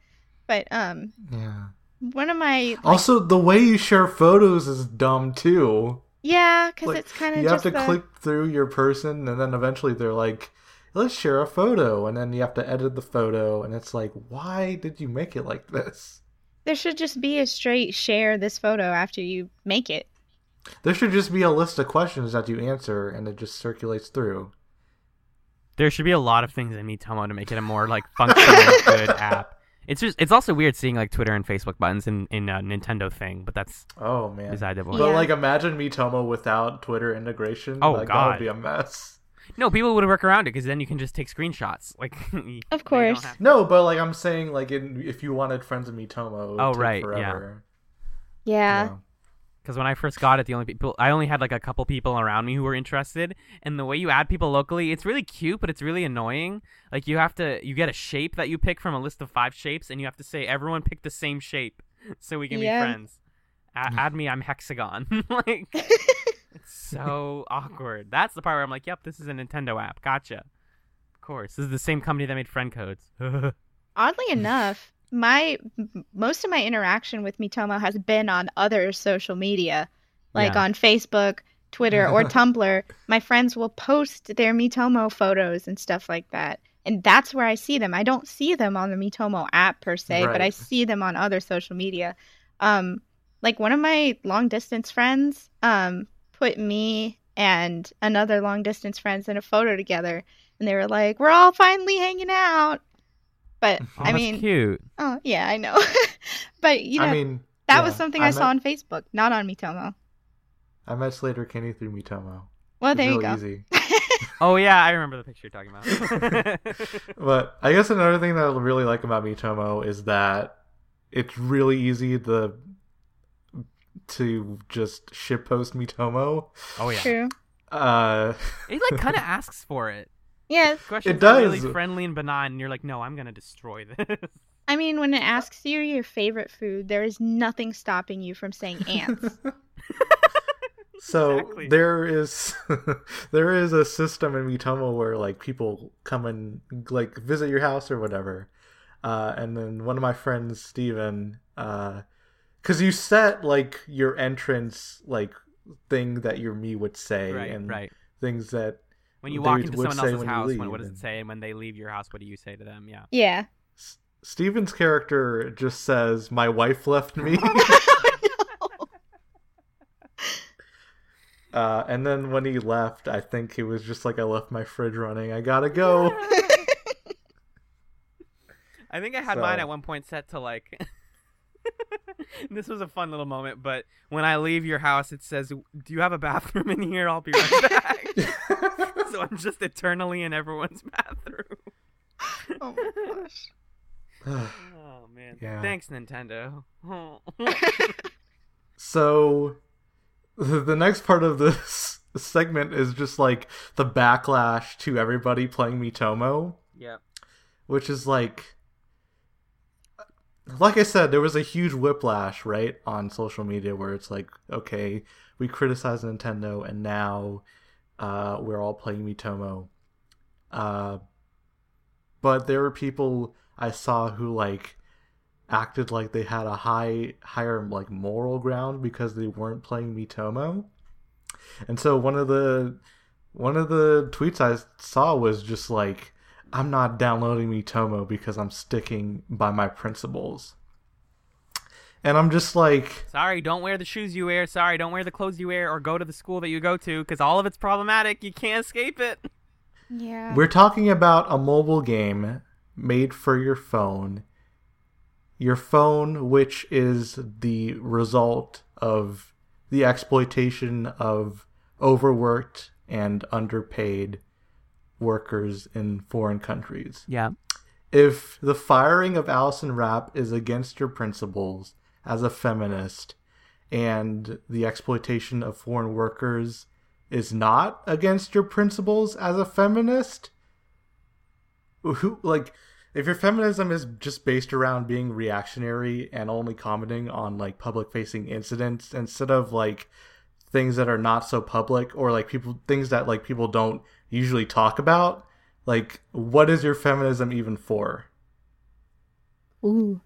But um, Yeah. one of my like, Also, the way you share photos is dumb too. yeah, because Like, it's kind of you have to the- click through your person, and then eventually they're like, "Let's share a photo," and then you have to edit the photo, and it's like, why did you make it like this? There should just be a straight share this photo after you make it. There should just be a list of questions that you answer, and it just circulates through. There should be a lot of things in Miitomo to make it a more like functional, *laughs* good app. It's just it's also weird seeing like Twitter and Facebook buttons in in a Nintendo thing, but that's Oh man! beside the point. But Yeah. like, imagine Miitomo without Twitter integration. Oh, like, that would be a mess. No, people would work around it because then you can just take screenshots. Like, *laughs* Of course. have- No, but like I'm saying, like in, if you wanted friends of Miitomo, it oh, would Oh, right, yeah. forever. Yeah. Yeah. Because when I first got it, the only people I only had like a couple people around me who were interested, and the way you add people locally, it's really cute, but it's really annoying. Like you have to, you get a shape that you pick from a list of five shapes, and you have to say everyone pick the same shape *laughs* so we can Yeah. be friends. A- hmm. add me, I'm hexagon. *laughs* like it's so awkward. That's the part where I'm like, yep, this is a Nintendo app. Gotcha. Of course, this is the same company that made friend codes. *laughs* Oddly enough, my most of my interaction with Miitomo has been on other social media, like Yeah. on Facebook, Twitter or *laughs* Tumblr, my friends will post their Miitomo photos and stuff like that. And that's where I see them. I don't see them on the Miitomo app per se, but I see them on other social media. Um, like one of my long distance friends um, put me and another long distance friends in a photo together, and they were like, "We're all finally hanging out." But *laughs* Oh, I that's mean, cute. oh yeah, I know. *laughs* but you know, I mean, that was something I, saw met, on Facebook, not on Miitomo. I met Slater Kenny through Miitomo. Well, It's there you go. Easy. *laughs* Oh yeah, I remember the picture you're talking about. But I guess another thing that I really like about Miitomo is that it's really easy to to just shitpost Miitomo. oh yeah. True. Uh, It like *laughs* kind of asks for it. Yeah, Questions It are really does. friendly and benign, and you're like, no, I'm gonna destroy this. I mean, when it asks you your favorite food, there is nothing stopping you from saying ants. *laughs* *laughs* so Exactly. there is there is a system in Miitomo where like people come and like visit your house or whatever. Uh, and then one of my friends, Steven, uh, cause you set like your entrance like thing that your Mii would say right, and right. things that When you walk into someone else's when you house, when, leave, what does it say? And when they leave your house, what do you say to them? Yeah. yeah. S- Steven's character just says, "My wife left me," *laughs* *laughs* uh, and then when he left, I think he was just like, "I left my fridge running. I gotta go." *laughs* I think I had mine at one point set to like. *laughs* this was a fun little moment, but when I leave your house, it says, "Do you have a bathroom in here? I'll be right *laughs* back." so I'm just eternally in everyone's *laughs* bathroom. Oh my gosh. Oh man! Yeah. Thanks, Nintendo. so, the next part of this segment is just like the backlash to everybody playing Miitomo. yep. which is like like I said, there was a huge whiplash, right, on social media where it's like, okay, we criticize Nintendo and now uh, we're all playing Miitomo. Uh, but there were people I saw who like acted like they had a high higher like moral ground because they weren't playing Miitomo. And so one of the one of the tweets I saw was just like I'm not downloading Miitomo because I'm sticking by my principles. And I'm just like, Sorry, don't wear the shoes you wear. Sorry, don't wear the clothes you wear, or go to the school that you go to, because all of it's problematic. You can't escape it. Yeah. we're talking about a mobile game made for your phone. Your phone, which is the result of the exploitation of overworked and underpaid workers in foreign countries. Yeah. if the firing of Allison Rapp is against your principles as a feminist and the exploitation of foreign workers is not against your principles as a feminist who like if your feminism is just based around being reactionary and only commenting on like public facing incidents instead of like things that are not so public or like people things that like people don't usually talk about like what is your feminism even for Ooh.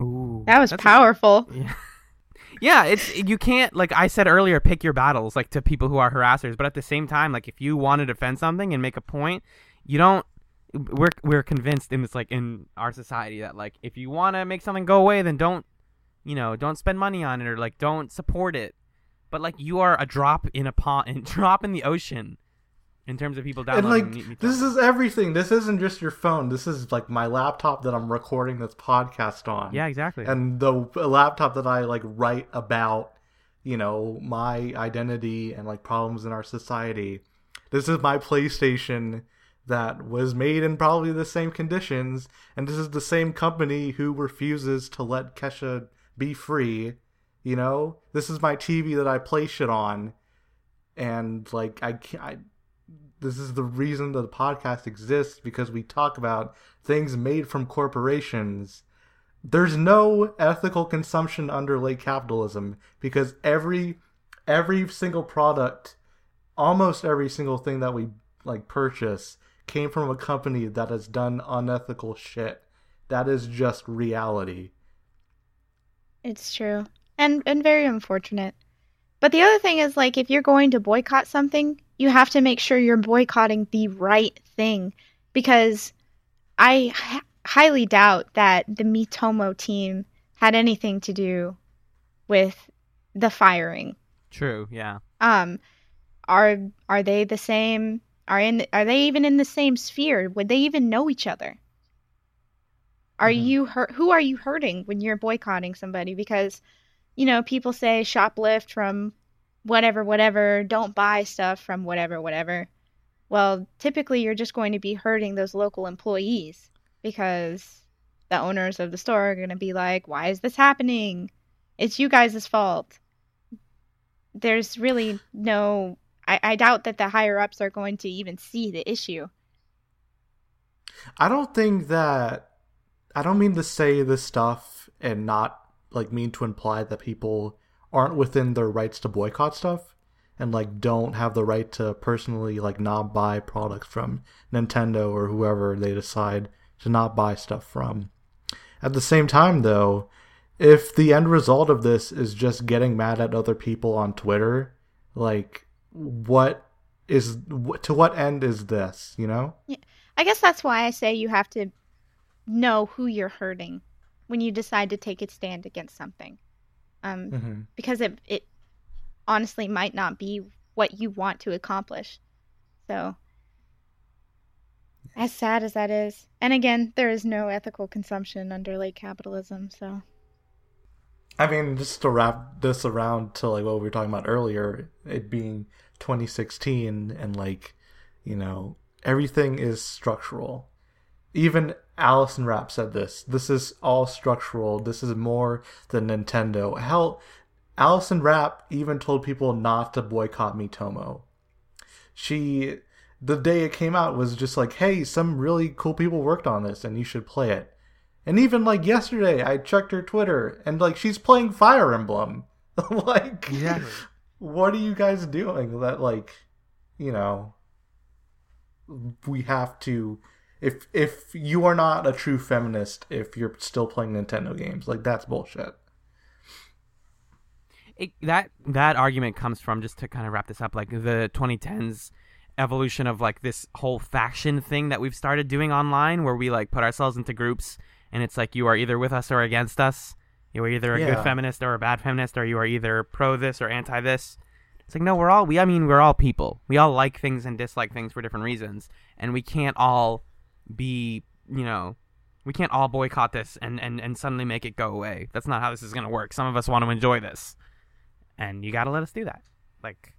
Ooh. That was that's a- powerful. *laughs* Yeah. Yeah, it's you can't like I said earlier pick your battles like to people who are harassers, but at the same time like if you want to defend something and make a point, you don't we're we're convinced in this like in our society that like if you want to make something go away then don't you know, don't spend money on it or like don't support it. But like you are a drop in a pond and *laughs* drop in the ocean in terms of people and downloading like Me- Me this is everything. This isn't just your phone. This is like my laptop that i'm recording this podcast on. Yeah, exactly. and the laptop that i like write about you know my identity and like problems in our society. This is my playstation that was made in probably the same conditions. And this is the same company who refuses to let kesha be free you know? This is my tv that i play shit on. And like i can't I, this is the reason that the podcast exists because we talk about things made from corporations there's no ethical consumption under late capitalism because every every single product almost every single thing that we like purchase came from a company that has done unethical shit that is just reality It's true. And and very unfortunate. But the other thing is like if you're going to boycott something, you have to make sure you're boycotting the right thing because I h- highly doubt that the Miitomo team had anything to do with the firing. True. Yeah. Um, are are they the same? Are in are they even in the same sphere? Would they even know each other? Are Mhm. you hurt? Who are you hurting when you're boycotting somebody? Because, you know, people say shoplift from whatever, whatever. Don't buy stuff from whatever, whatever. Well, typically you're just going to be hurting those local employees because the owners of the store are going to be like, "Why is this happening? It's you guys' fault." There's really no. I, I doubt that the higher ups are going to even see the issue. I don't think that I don't mean to say this stuff and not like mean to imply that people aren't within their rights to boycott stuff and like don't have the right to personally like not buy products from Nintendo or whoever they decide to not buy stuff from. At the same time though, if the end result of this is just getting mad at other people on Twitter, like what is to what end is this, you know? Yeah. I guess that's why I say you have to know who you're hurting when you decide to take a stand against something. Um, Mm-hmm. because it it honestly might not be what you want to accomplish. So as sad as that is. And again, there is no ethical consumption under late capitalism, so I mean, just to wrap this around to like what we were talking about earlier, it being 2016 and like, you know, everything is structural. Even Allison Rapp said this. This is all structural. This is more than Nintendo. Hell, Allison Rapp even told people not to boycott Miitomo. She, the day it came out, was just like, hey, some really cool people worked on this and you should play it. And even like yesterday, I checked her Twitter and like she's playing Fire Emblem. *laughs* like, Exactly. what are you guys doing? That like, you know, we have to. If if you are not a true feminist, if you're still playing Nintendo games, like that's bullshit. it, that that argument comes from just to kind of wrap this up like the 2010s evolution of like this whole faction thing that we've started doing online where we like put ourselves into groups and it's like you are either with us or against us you are either a Yeah. good feminist or a bad feminist or you are either pro this or anti this it's like no we're all we i mean we're all people we all like things and dislike things for different reasons and we can't all be you know we can't all boycott this and and, and suddenly make it go away that's not how this is going to work some of us want to enjoy this and you gotta let us do that. Like,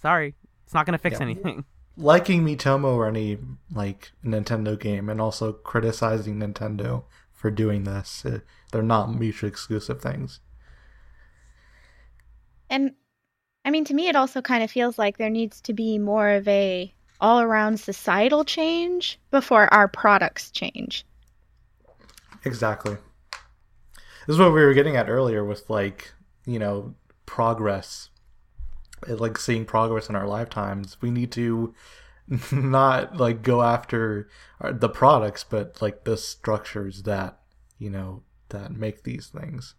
sorry, it's not gonna fix Yeah. anything. *laughs* Liking Miitomo or any like Nintendo game, and also criticizing Nintendo for doing this, uh, they're not mutually exclusive things. And I mean, to me, it also kind of feels like there needs to be more of a all around societal change before our products change. Exactly. This is what we were getting at earlier with like, you know, progress. Like seeing progress in our lifetimes. We need to *laughs* not like go after the products, but like the structures that, you know, that make these things.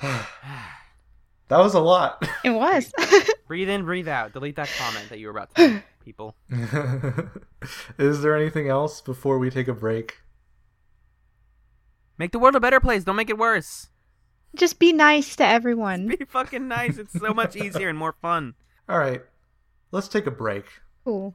*sighs* *sighs* *sighs* that was a lot. It *laughs* was. *laughs* breathe in, breathe out. Delete that comment that you were about to *sighs* make, people. *laughs* is there anything else before we take a break? Make the world a better place. Don't make it worse. Just be nice to everyone. Be fucking nice. It's so much easier and more fun. All right. Let's take a break. Cool.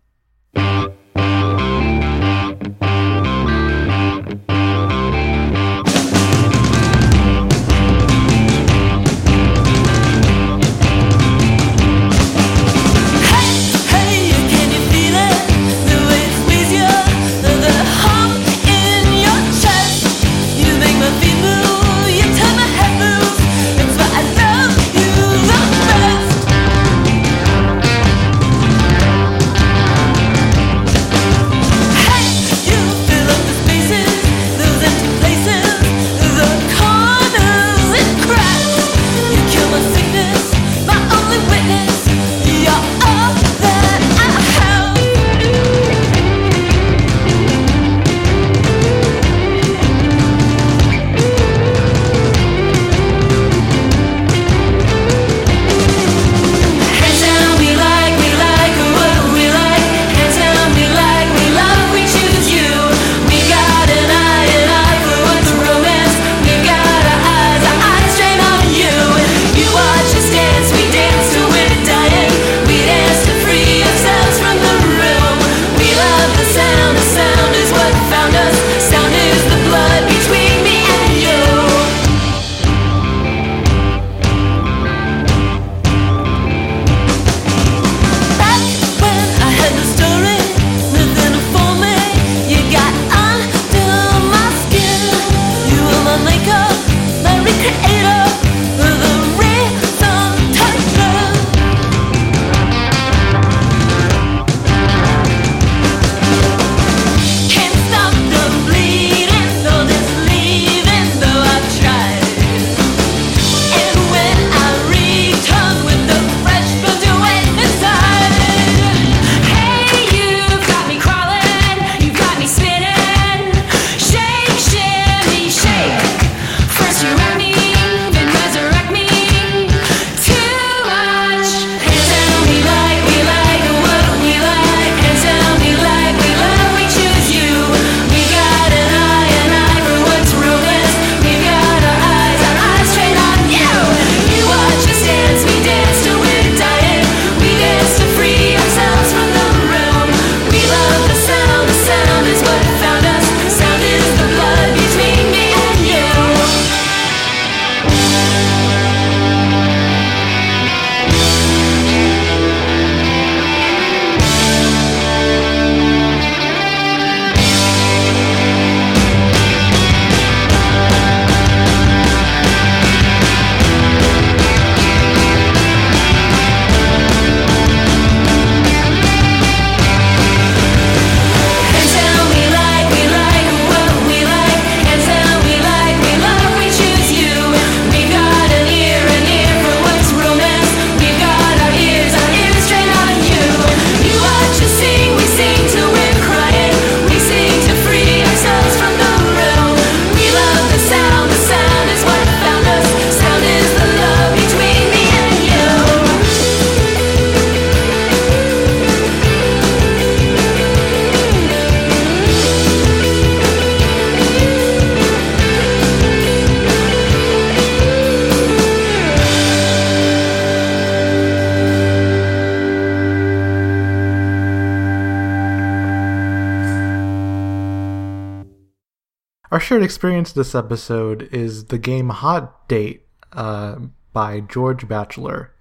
Shared experience this episode is the game Hot Date uh, by George Batchelor.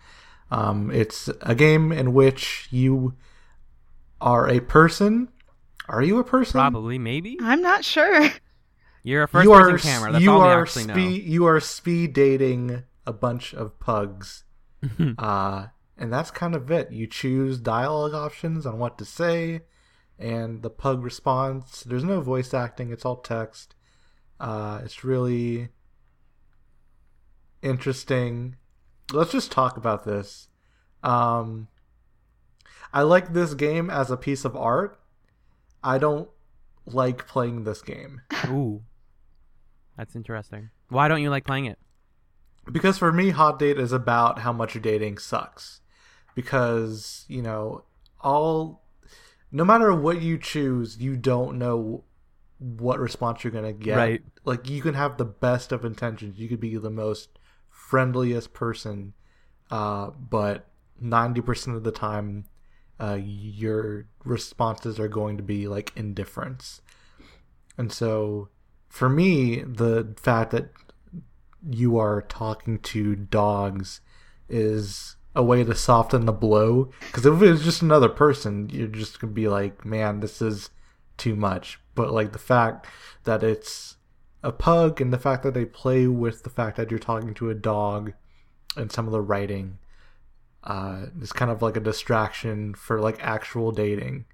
Um, it's a game in which you are a person. Are you a person? Probably, maybe. I'm not sure. You're a first you are camera. That's you all are they actually know. speed you are speed dating a bunch of pugs. *laughs* uh, and that's kind of it. You choose dialogue options on what to say, and the pug responds. There's no voice acting; it's all text. Uh, it's really interesting. Let's just talk about this. Um, I like this game as a piece of art. I don't like playing this game *laughs* Ooh, that's interesting. Why don't you like playing it? because for me, hot date is about how much dating sucks. Because you know, all no matter what you choose, you don't know what response you're gonna get. Right. Like you can have the best of intentions. You could be the most friendliest person, uh, but ninety percent of the time, uh, your responses are going to be like indifference. And so, for me, the fact that you are talking to dogs is a way to soften the blow. Because if it was just another person, you're just gonna be like, man, this is too much. But like the fact that it's a pug and the fact that they play with the fact that you're talking to a dog and some of the writing uh, is kind of like a distraction for like actual dating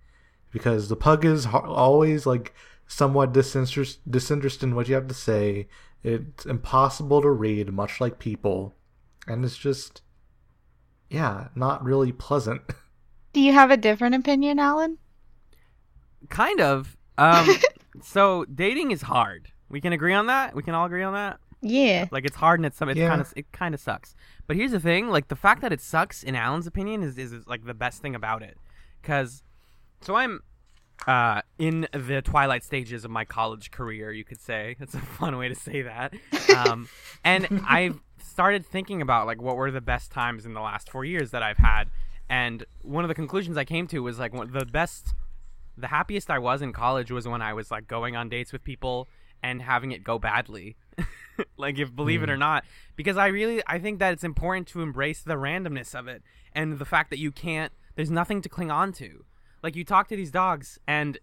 because the pug is always like somewhat disinterest- disinterested in what you have to say. It's impossible to read, much like people, and it's just, yeah, not really pleasant. *laughs* Do you have a different opinion, Alan? Kind of. Um, *laughs* so dating is hard. We can agree on that. We can all agree on that. Yeah. Like it's hard and it's some. It's Yeah. kind of it kind of sucks. But here's the thing: like the fact that it sucks, in Alan's opinion, is is, is like the best thing about it. Because, so I'm uh, in the twilight stages of my college career, you could say. *laughs* That's a fun way to say that. Um, *laughs* and I've started thinking about like what were the best times in the last four years that I've had, and one of the conclusions I came to was like one, the best, the happiest I was in college was when I was like going on dates with people and having it go badly. *laughs* like if believe it or hmm. not because i really i think that it's important to embrace the randomness of it and the fact that you can't there's nothing to cling on to. Like you talk to these dogs and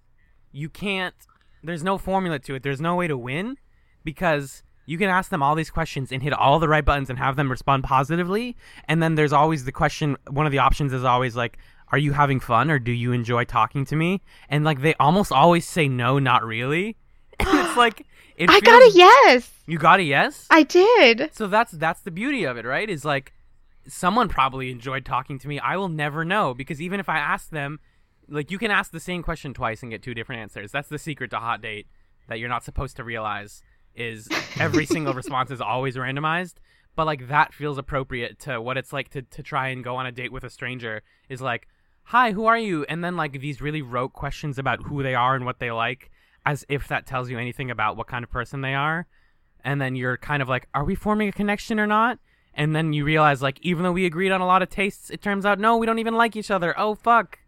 you can't there's no formula to it. There's no way to win because you can ask them all these questions and hit all the right buttons and have them respond positively. And then there's always the question one of the options is always like are you having fun or do you enjoy talking to me and like they almost always say no not really *laughs* and it's like it I got a yes. you got a yes I did. so that's that's the beauty of it, right? Is like someone probably enjoyed talking to me. I will never know because even if I ask them, like you can ask the same question twice and get two different answers. That's the secret to hot date that you're not supposed to realize is every *laughs* single response is always randomized. But like that feels appropriate to what it's like to to try and go on a date with a stranger is like, "Hi, who are you?" and then like these really rote questions about who they are and what they like as if that tells you anything about what kind of person they are and then you're kind of like, are we forming a connection or not? And then you realize, like, even though we agreed on a lot of tastes, it turns out no, we don't even like each other. Oh fuck!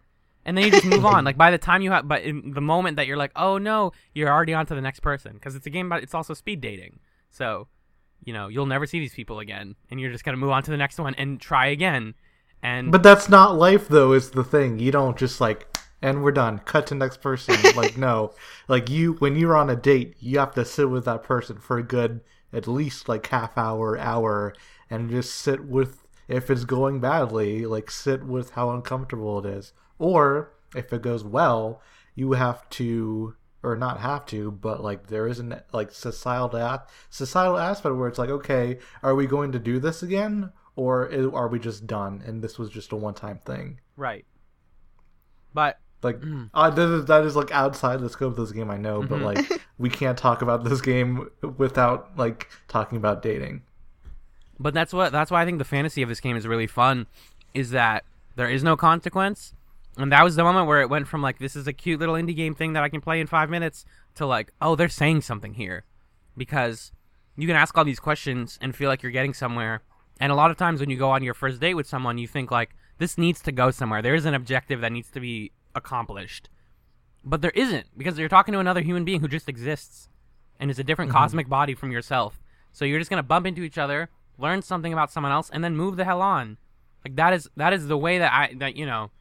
And then you just move *laughs* on. Like by the time you have, but in the moment that you're like, oh no, you're already on to the next person because it's a game about. It's also speed dating, so you know you'll never see these people again, and you're just gonna move on to the next one and try again. And But that's not life, though. Is the thing you don't just like, and we're done. Cut to next person. *laughs* like no, like you when you're on a date, you have to sit with that person for a good at least like half hour, hour, and just sit with. If it's going badly, like sit with how uncomfortable it is, or if it goes well, you have to or not have to, but like there isn't like societal societal aspect where it's like, okay, are we going to do this again, or are we just done and this was just a one time thing? right, but Like *clears throat* uh, that, is, that is like outside the scope of this game, I know, but like *laughs* we can't talk about this game without like talking about dating. But that's what that's why I think the fantasy of this game is really fun, is that there is no consequence, and that was the moment where it went from like this is a cute little indie game thing that I can play in five minutes to like oh they're saying something here, because you can ask all these questions and feel like you're getting somewhere, and a lot of times when you go on your first date with someone you think like this needs to go somewhere there is an objective that needs to be accomplished, but there isn't because you're talking to another human being who just exists, and is a different Mhm. cosmic body from yourself. So you're just gonna bump into each other, learn something about someone else, and then move the hell on. Like that is that is the way that I that you know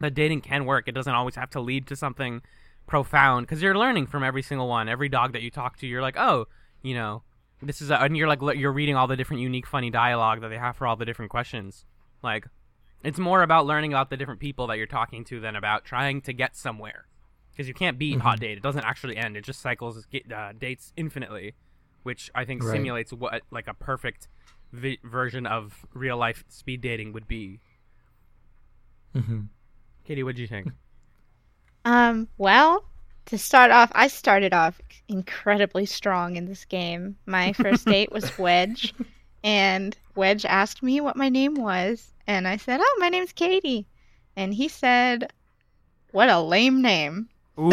that dating can work. It doesn't always have to lead to something profound because you're learning from every single one. Every dog that you talk to, you're like, oh, you know, this is, a, and you're like, you're reading all the different unique, funny dialogue that they have for all the different questions. Like, it's more about learning about the different people that you're talking to than about trying to get somewhere. Because you can't beat hot date; it doesn't actually end. It just cycles uh, dates infinitely, which I think Right. simulates what like a perfect vi- version of real life speed dating would be. Mm-hmm. Katie, what do you think? Um, well, to start off, I started off incredibly strong in this game. My first date was *laughs* Wedge, and Wedge asked me what my name was, and I said, "Oh, my name's Katie." And he said, "What a lame name." *laughs* Ooh,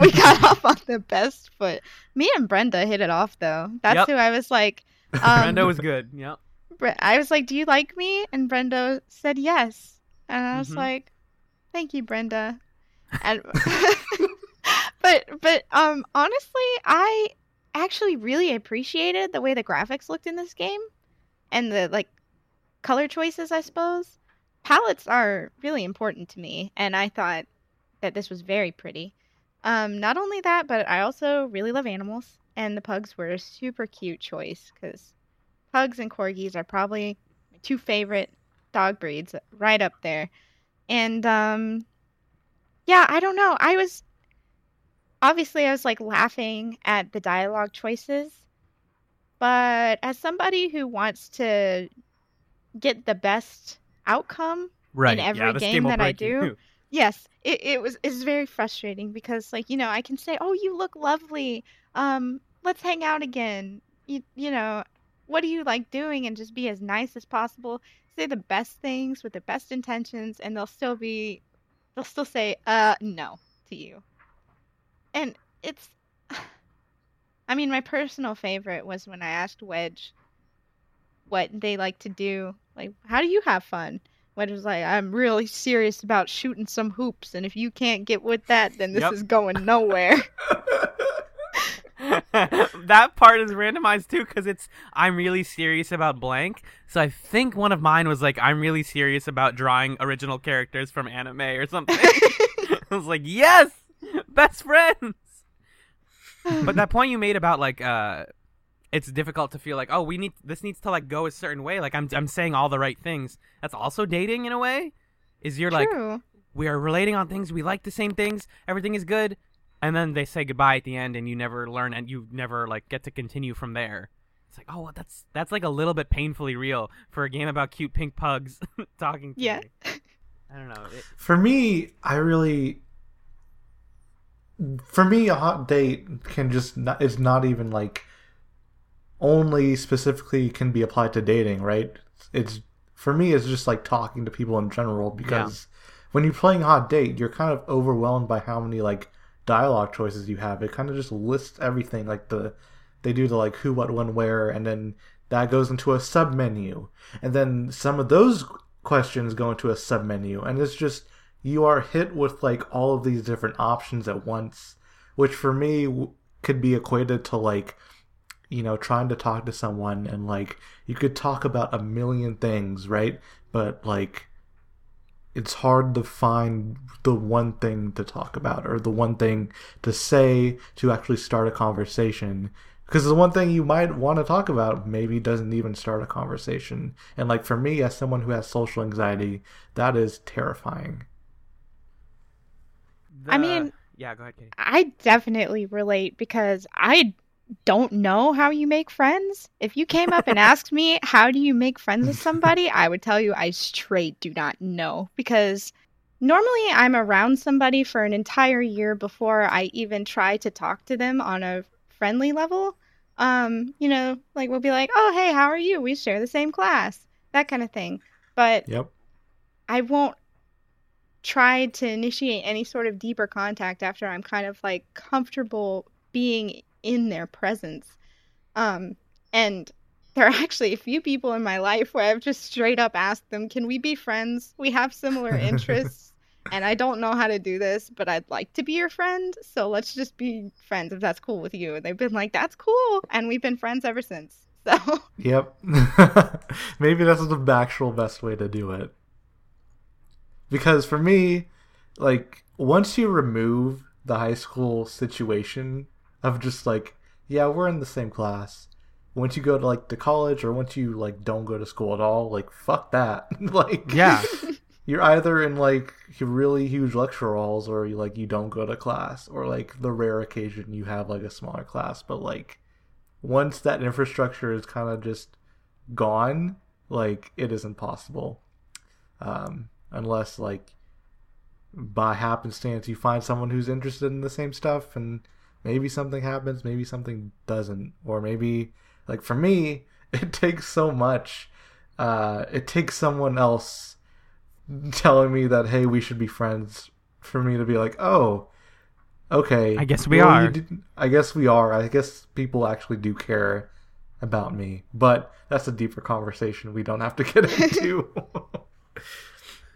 we got off on the best foot. Me and Brenda hit it off though. That's Yep. who I was like. *laughs* Um, Brenda was good. Yep. I was like, "Do you like me?" And Brenda said yes, and I was Mhm. like, "Thank you, Brenda." And *laughs* but but um honestly, I actually really appreciated the way the graphics looked in this game, and the like color choices. I suppose palettes are really important to me, and I thought that this was very pretty. Um, not only that, but I also really love animals, and the pugs were a super cute choice because pugs and corgis are probably my two favorite dog breeds, right up there. And um, yeah, I don't know. I was obviously I was like laughing at the dialogue choices, but as somebody who wants to get the best outcome Right. every yeah, game that I you. do, Yes, it, it was it's very frustrating because like you know I can say oh you look lovely um let's hang out again you you know what do you like doing and just be as nice as possible say the best things with the best intentions and they'll still be they'll still say uh no to you and it's *sighs* I mean my personal favorite was when I asked Wedge what they like to do like how do you have fun Wedge was like, I'm really serious about shooting some hoops, and if you can't get with that, then this Yep. is going nowhere. *laughs* *laughs* that part is randomized too because it's I'm really serious about blank. So I think one of mine was like I'm really serious about drawing original characters from anime or something. *laughs* I was like, yes, best friends. But that point you made about like uh it's difficult to feel like oh we need this needs to like go a certain way like I'm I'm saying all the right things. That's also dating in a way. Is you're like we are relating on things we like the same things everything is good and then they say goodbye at the end and you never learn and you never like get to continue from there it's like oh that's that's like a little bit painfully real for a game about cute pink pugs *laughs* talking to Yeah. me. i don't know it, For me, I really. For me, a hot date can just not, it's not even like only specifically can be applied to dating, right? It's for me, it's just like talking to people in general because when you're playing hot date, you're kind of overwhelmed by how many like dialogue choices you have. It kind of just lists everything like the they do the like who, what, when, where, and then that goes into a sub menu, and then some of those questions go into a sub menu, and it's just you are hit with like all of these different options at once, which for me could be equated to like you know trying to talk to someone and like you could talk about a million things, right? But like it's hard to find the one thing to talk about or the one thing to say to actually start a conversation. Because the one thing you might want to talk about maybe doesn't even start a conversation. And like for me as someone who has social anxiety that is terrifying. I mean- yeah go ahead Katie. I definitely relate because I don't know how you make friends. If you came up and *laughs* asked me, how do you make friends with somebody? I would tell you I straight do not know because normally I'm around somebody for an entire year before I even try to talk to them on a friendly level. Um, you know, like we'll be like, "Oh, hey, how are you? We share the same class." That kind of thing. But yep I won't try to initiate any sort of deeper contact after I'm kind of like comfortable being in their presence. Um, and there are actually a few people in my life where I've just straight up asked them, "Can we be friends? We have similar interests." *laughs* and I don't know how to do this, but I'd like to be your friend. So let's just be friends if that's cool with you. And they've been like, that's cool. And we've been friends ever since. *laughs* So Yep. *laughs* Maybe that's the actual best way to do it. Because for me, like, once you remove the high school situation of just like, yeah, we're in the same class. Once you go to like the college or once you like don't go to school at all, like fuck that. *laughs* like Yeah. *laughs* you're either in like really huge lecture halls or you like you don't go to class or like the rare occasion you have like a smaller class but like once that infrastructure is kind of just gone like it isn't possible um unless like by happenstance you find someone who's interested in the same stuff and maybe something happens maybe something doesn't or maybe like for me *laughs* it takes so much uh it takes someone else telling me that hey we should be friends for me to be like oh okay. I guess we well, are. did- i guess we are. I guess people actually do care about me. But that's a deeper conversation we don't have to get *laughs* into.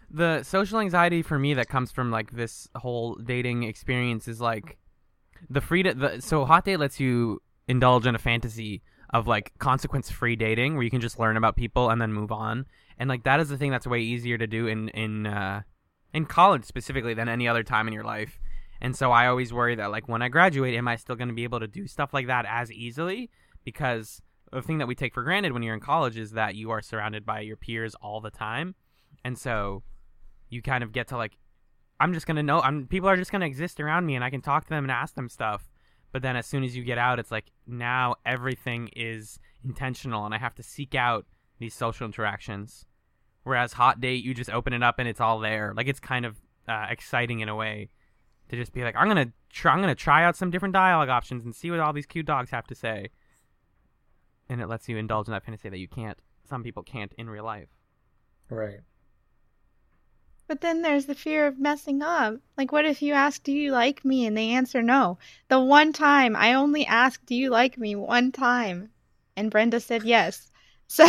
The social anxiety for me that comes from like this whole dating experience is like the freedom. The, so hot date lets you indulge in a fantasy of like consequence free dating where you can just learn about people and then move on. And like that is the thing that's way easier to do in in uh, in college specifically than any other time in your life. And so I always worry that like when I graduate, am I still going to be able to do stuff like that as easily? Because the thing that we take for granted when you're in college is that you are surrounded by your peers all the time, and so you kind of get to like I'm just gonna know I'm people are just gonna exist around me and I can talk to them and ask them stuff. But then as soon as you get out, it's like now everything is intentional and I have to seek out these social interactions. Whereas hot date, you just open it up and it's all there. Like it's kind of uh, exciting in a way to just be like, I'm gonna try, I'm gonna try out some different dialogue options and see what all these cute dogs have to say. And it lets you indulge in that fantasy that you can't. Some people can't in real life. right But then there's the fear of messing up. Like, what if you ask, Do you like me? and they answer no? The one time, I only asked, Do you like me? one time. And Brenda said yes. *laughs* So,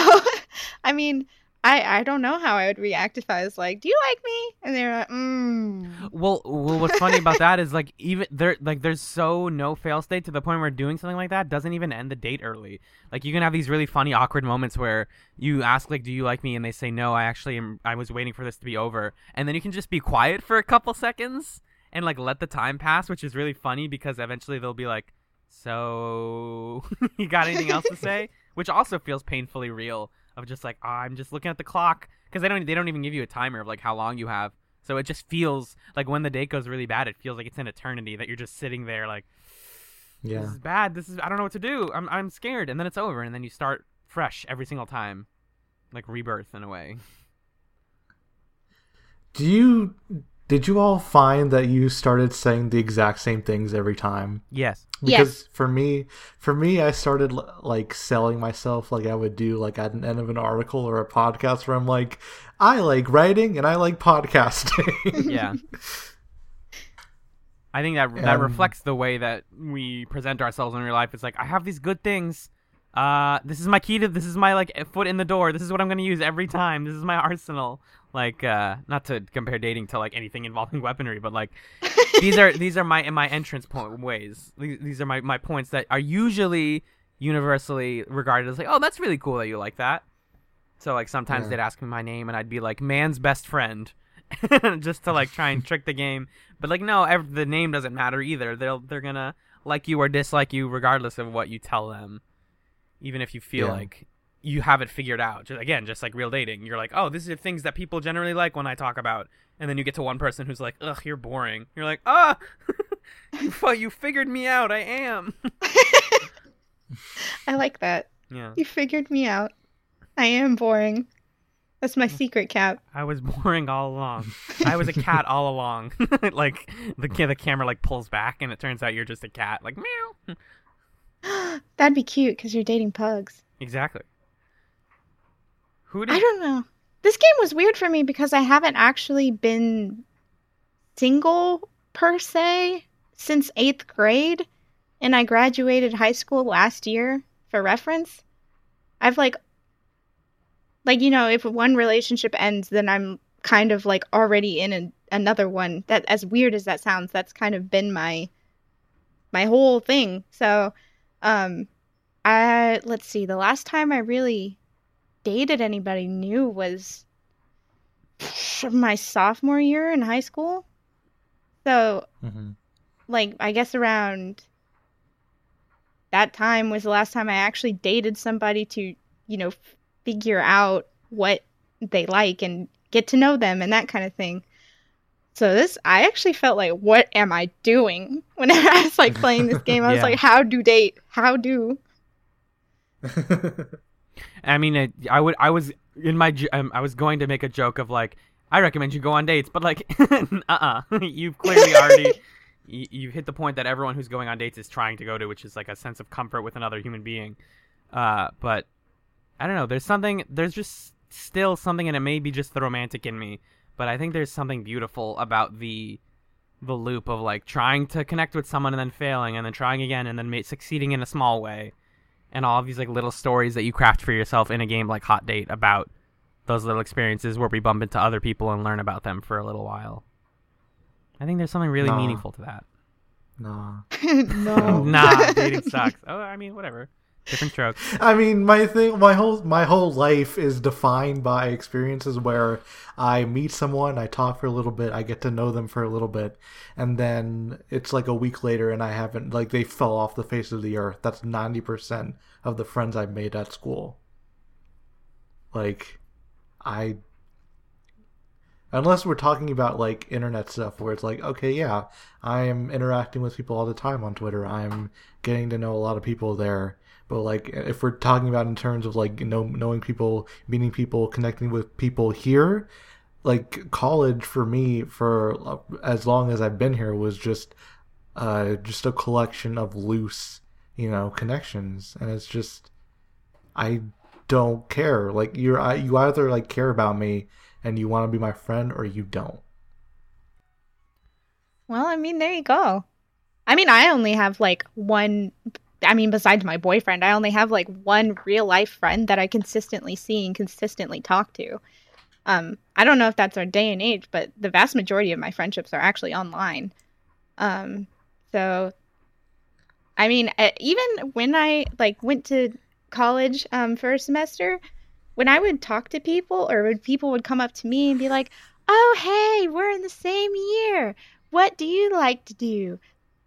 I mean, I, I don't know how I would react if I was like, Do you like me? And they're like, Mm. Well, well, what's funny about that *laughs* is like even there, like there's so no fail state to the point where doing something like that doesn't even end the date early. Like you can have these really funny, awkward moments where you ask like, "Do you like me?" and they say, "No, I actually am. I was waiting for this to be over," and then you can just be quiet for a couple seconds and like let the time pass, which is really funny because eventually they'll be like, "So, *laughs* you got anything else to *laughs* say?" Which also feels painfully real. Of just like, oh, I'm just looking at the clock because they don't they don't even give you a timer of like how long you have. So it just feels like when the date goes really bad, it feels like it's an eternity that you're just sitting there like, yeah this is bad. This is I don't know what to do. I'm I'm scared, and then it's over, and then you start fresh every single time, like rebirth in a way. do you did you all find that you started saying the exact same things every time Yes. because for me for me i started like selling myself like i would do like at the end of an article or a podcast where i'm like i like writing and i like podcasting *laughs* Yeah. I think that that Um, reflects the way that we present ourselves in real life. It's like I have these good things. Uh, this is my key to. This is my like foot in the door. This is what I'm gonna use every time. This is my arsenal. Like, uh, not to compare dating to like anything involving *laughs* weaponry, but like *laughs* these are these are my my entrance point ways. These, these are my my points that are usually universally regarded as like, oh, that's really cool that you like that. So like sometimes Yeah. they'd ask me my name and I'd be like man's best friend, *laughs* just to like try and trick the game. But like no, ev- the name doesn't matter either. They'll they're gonna like you or dislike you regardless of what you tell them, even if you feel Yeah. like you have it figured out. Just, again, just like real dating, you're like, oh, these are things that people generally like when I talk about, and then you get to one person who's like, ugh, you're boring. You're like, ah, *laughs* you fu- you figured me out. I am. *laughs* I like that. yeah. You figured me out. I am boring. That's my secret cat. I was *laughs* boring all along. I was a cat all along. like the the camera like pulls back and it turns out you're just a cat. Like meow. *gasps* That'd be cute because you're dating pugs. Exactly. Who I don't know. This game was weird for me because I haven't actually been single per se since eighth grade, and I graduated high school last year. For reference, I've like, like you know, if one relationship ends, then I'm kind of like already in a another one. That as weird as that sounds, that's kind of been my my whole thing. So, um, I let's see. The last time I really dated anybody new was my sophomore year in high school. So, hmm like, I guess around that time was the last time I actually dated somebody to, you know, figure out what they like and get to know them and that kind of thing. So this, I actually felt like, what am I doing? *laughs* Whenever I was like playing this game, I was *laughs* Yeah. like, how do date? How do? *laughs* I mean, I, I would, I was in my, um, I was going to make a joke of like, I recommend you go on dates, but like, *laughs* uh-uh, *laughs* you've clearly already, you, you've hit the point that everyone who's going on dates is trying to go to, which is like a sense of comfort with another human being. Uh, but I don't know. There's something. There's just still something, and it may be just the romantic in me, but I think there's something beautiful about the the loop of like trying to connect with someone and then failing, and then trying again, and then ma- succeeding in a small way, and all of these like little stories that you craft for yourself in a game like Hot Date about those little experiences where we bump into other people and learn about them for a little while. I think there's something really Nah. meaningful to that. nah. *laughs* no. *laughs* nah, *laughs* dating sucks. Oh, I mean, whatever. Different strokes. *laughs* I mean, my thing, my whole my whole life is defined by experiences where I meet someone, I talk for a little bit, I get to know them for a little bit, and then it's like a week later, and I haven't like they fell off the face of the earth. That's ninety percent of the friends I've made at school. Like, I. Unless we're talking about like internet stuff where it's like, okay, yeah, I am interacting with people all the time on Twitter. I'm getting to know a lot of people there. But like, if we're talking about in terms of like you know knowing people, meeting people, connecting with people here, like college for me for as long as I've been here was just uh just a collection of loose you know connections, and it's just I don't care. Like you're I, you either like care about me and you want to be my friend or you don't. Well, I mean, there you go. I mean, I only have like one. I mean, besides my boyfriend, I only have like one real life friend that I consistently see and consistently talk to. Um, I don't know if that's our day and age, but the vast majority of my friendships are actually online. Um, so, I mean, even when I like went to college um, for a semester, when I would talk to people or when people would come up to me and be like, "Oh, hey, we're in the same year. What do you like to do?"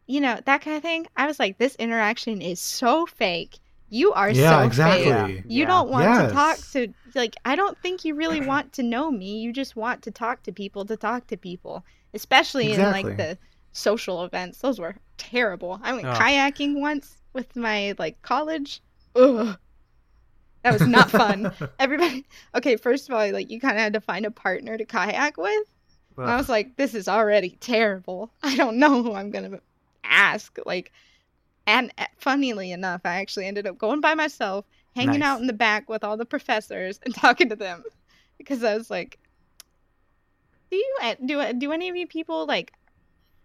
You know, that kind of thing. I was like, this interaction is so fake. You are Yeah, so exactly. fake. You Yeah. don't want to talk Yes. to like I don't think you really *clears throat* want to know me. You just want to talk to people to talk to people. Especially in like the social events. Those were terrible. I went Ugh. kayaking once with my like college. Ugh. That was not fun. *laughs* Everybody Okay, first of all, like you kind of had to find a partner to kayak with. And I was like, this is already terrible. I don't know who I'm gonna ask. Like, and uh, funnily enough, I actually ended up going by myself, hanging Nice. out in the back with all the professors and *laughs* talking to them, because I was like, do you uh, do uh, do any of you people like?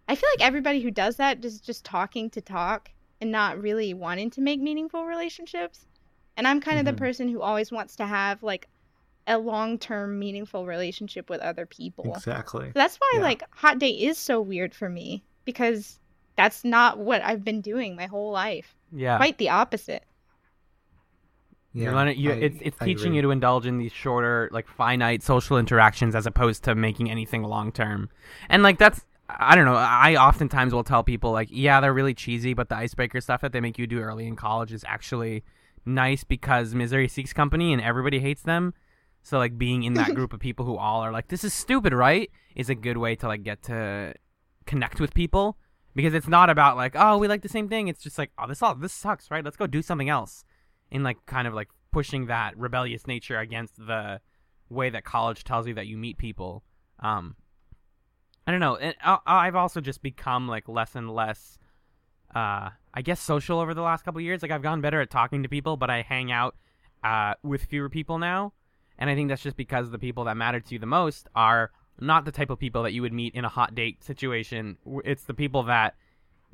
I feel like everybody who does that is just talking to talk and not really wanting to make meaningful relationships. And I'm kind of Mhm. the person who always wants to have like a long-term meaningful relationship with other people. Exactly. So that's why Yeah. like hot date is so weird for me because that's not what I've been doing my whole life. yeah. Quite the opposite. You're learning, you, I- it's it's I teaching agree. you to indulge in these shorter, like finite social interactions as opposed to making anything long term. And like that's, I don't know. I oftentimes will tell people like, yeah, they're really cheesy, but the icebreaker stuff that they make you do early in college is actually nice because misery seeks company and everybody hates them. So like being in that *laughs* group of people who all are like, this is stupid, right? Is a good way to like get to connect with people because it's not about like, oh, we like the same thing. It's just like, oh, this all this sucks, right? Let's go do something else in like kind of like pushing that rebellious nature against the way that college tells you that you meet people. Um, I don't know. And I- I've also just become like less and less, uh, I guess, social over the last couple years. Like I've gotten better at talking to people, but I hang out uh, with fewer people now, and I think that's just because the people that matter to you the most are not the type of people that you would meet in a hot date situation. It's the people that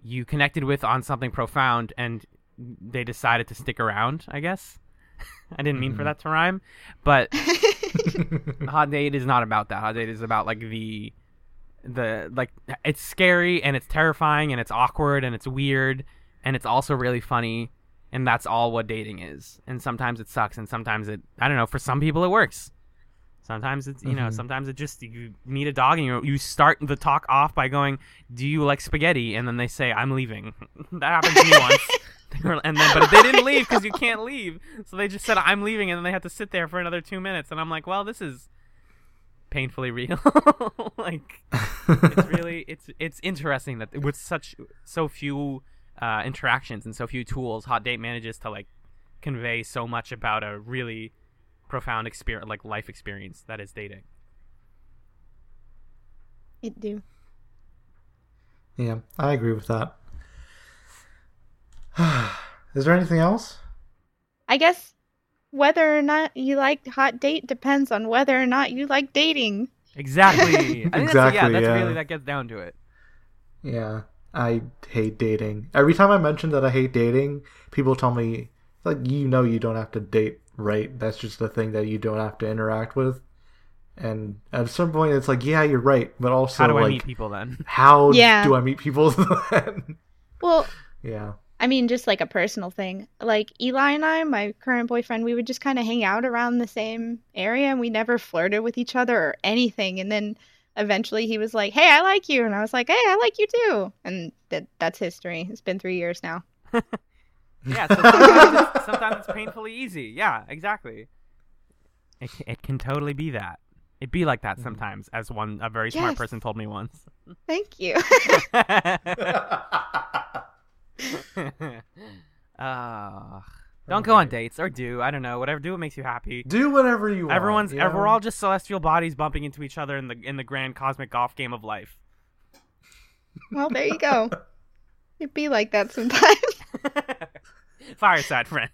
you connected with on something profound and they decided to stick around, I guess. *laughs* I didn't mean for Mhm. that to rhyme, but *laughs* hot date is not about that. Hot date is about like the the like it's scary and it's terrifying and it's awkward and it's weird and it's also really funny and that's all what dating is. And sometimes it sucks and sometimes it I don't know, for some people it works. Sometimes it's you know, Mhm. sometimes it just you meet a dog and you you start the talk off by going, "Do you like spaghetti?" and then they say, "I'm leaving." *laughs* that happened to me once. *laughs* Were- and then but they didn't leave because you can't leave. So they just said, "I'm leaving," and then they had to sit there for another 2 minutes and I'm like, "Well, this is painfully real." *laughs* like it's really it's it's interesting that with such so few uh, interactions and so few tools, Hot Date manages to like convey so much about a really profound experience, like life experience that is dating. It do. Yeah, I agree with that. *sighs* Is there anything else? I guess whether or not you like hot date depends on whether or not you like dating. Exactly. I *laughs* think that's, yeah, Exactly, that's yeah. really that gets down to it. Yeah, I hate dating. Every time I mention that I hate dating, people tell me, like, you know, you don't have to date, right? That's just the thing that you don't have to interact with. And at some point, it's like, yeah, you're right, but also, How do I meet people then? *laughs* how Yeah. do I meet people *laughs* then? Well, yeah. I mean, just like a personal thing. Like Eli and I, my current boyfriend, we would just kind of hang out around the same area and we never flirted with each other or anything. And then eventually he was like, Hey, I like you. And I was like, Hey, I like you too. And that, that's history. It's been three years now. *laughs* Yeah, so sometimes, it's, sometimes it's painfully easy. Yeah, exactly. It, it can totally be that. It be like that sometimes, as one a very smart Yes. person told me once. Thank you. *laughs* Ah, don't go on dates or do I don't know whatever. Do what makes you happy. do whatever you want. Everyone's you ev- we're all just celestial bodies bumping into each other in the in the grand cosmic golf game of life. well, there you go. *laughs* It'd be like that sometimes. *laughs* Fireside friends.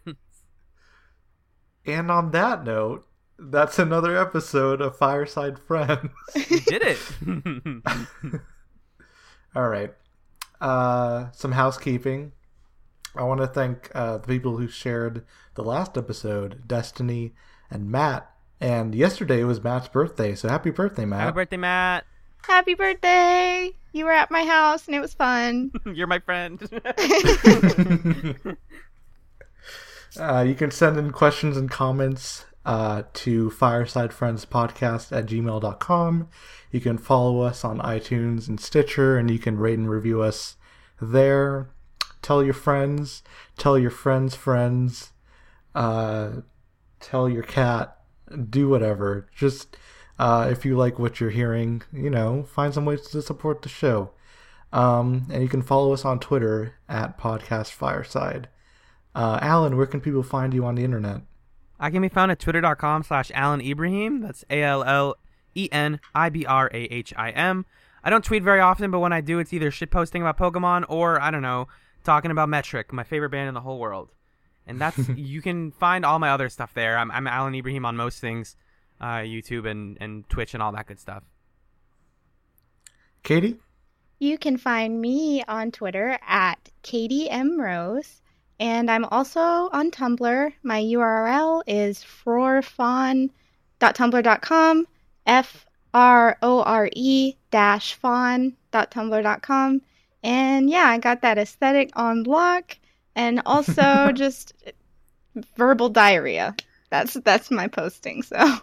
And on that note, that's another episode of Fireside Friends. *laughs* We did it. *laughs* All right. Uh, some housekeeping. I want to thank uh, the people who shared the last episode, Destiny and Matt. And yesterday was Matt's birthday, so happy birthday, Matt! Happy birthday, Matt. Happy birthday! You were at my house and it was fun. *laughs* You're my friend. Uh, you can send in questions and comments uh, to firesidefriendspodcast at gmail.com. You can follow us on iTunes and Stitcher, and you can rate and review us there. Tell your friends, tell your friends' friends, uh, tell your cat, do whatever. Just uh, if you like what you're hearing, you know, find some ways to support the show. Um, and you can follow us on Twitter at Podcast Fireside. Uh, Allen, where can people find you on the internet? I can be found at twitter.com slash Allen Ibrahim. That's A L L E N I B R A H I M. I don't tweet very often, but when I do, it's either shitposting about Pokemon or, I don't know, talking about Metric, my favorite band in the whole world. And that's, *laughs* you can find all my other stuff there. I'm, I'm Allen Ibrahim on most things, uh, YouTube and, and Twitch and all that good stuff. Katie? You can find me on Twitter at Katie M. Rose. And I'm also on Tumblr. My URL is frore-fawn.tumblr.com, F R O R E dash fawn.tumblr.com. And yeah, I got that aesthetic on lock and *laughs* also just verbal diarrhea. That's that's my posting, so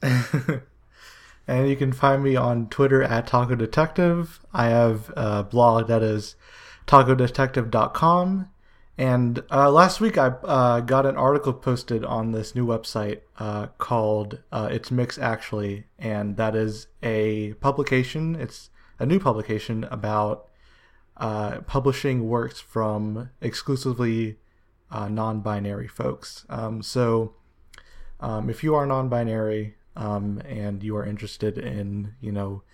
*laughs* and you can find me on Twitter at Taco Detective. I have a blog that is tacodetective.com. And uh, last week I uh, got an article posted on this new website uh, called uh, It's Mx Actually, and that is a publication. It's a new publication about uh, publishing works from exclusively uh, non-binary folks. Um, so um, if you are non-binary um, and you are interested in, you know,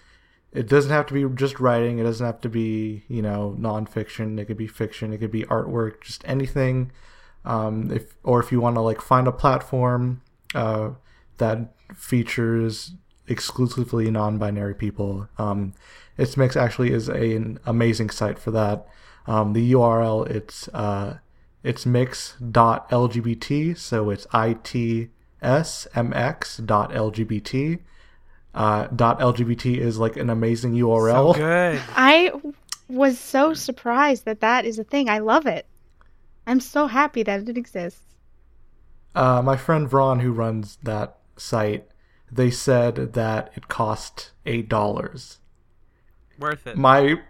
it doesn't have to be just writing. It doesn't have to be, you know, nonfiction. It could be fiction. It could be artwork. Just anything. Um, if or if you want to like find a platform uh, that features exclusively non-binary people, um, its Mx actually is a, an amazing site for that. Um, the URL it's uh, it's mix.lgbt, so it's itsmx.lgbt. uh, dot .lgbt is like an amazing URL. So good. *laughs* I was so surprised that that is a thing. I love it. I'm so happy that it exists. Uh, my friend Vron, who runs that site, they said that it cost eight dollars. Worth it. My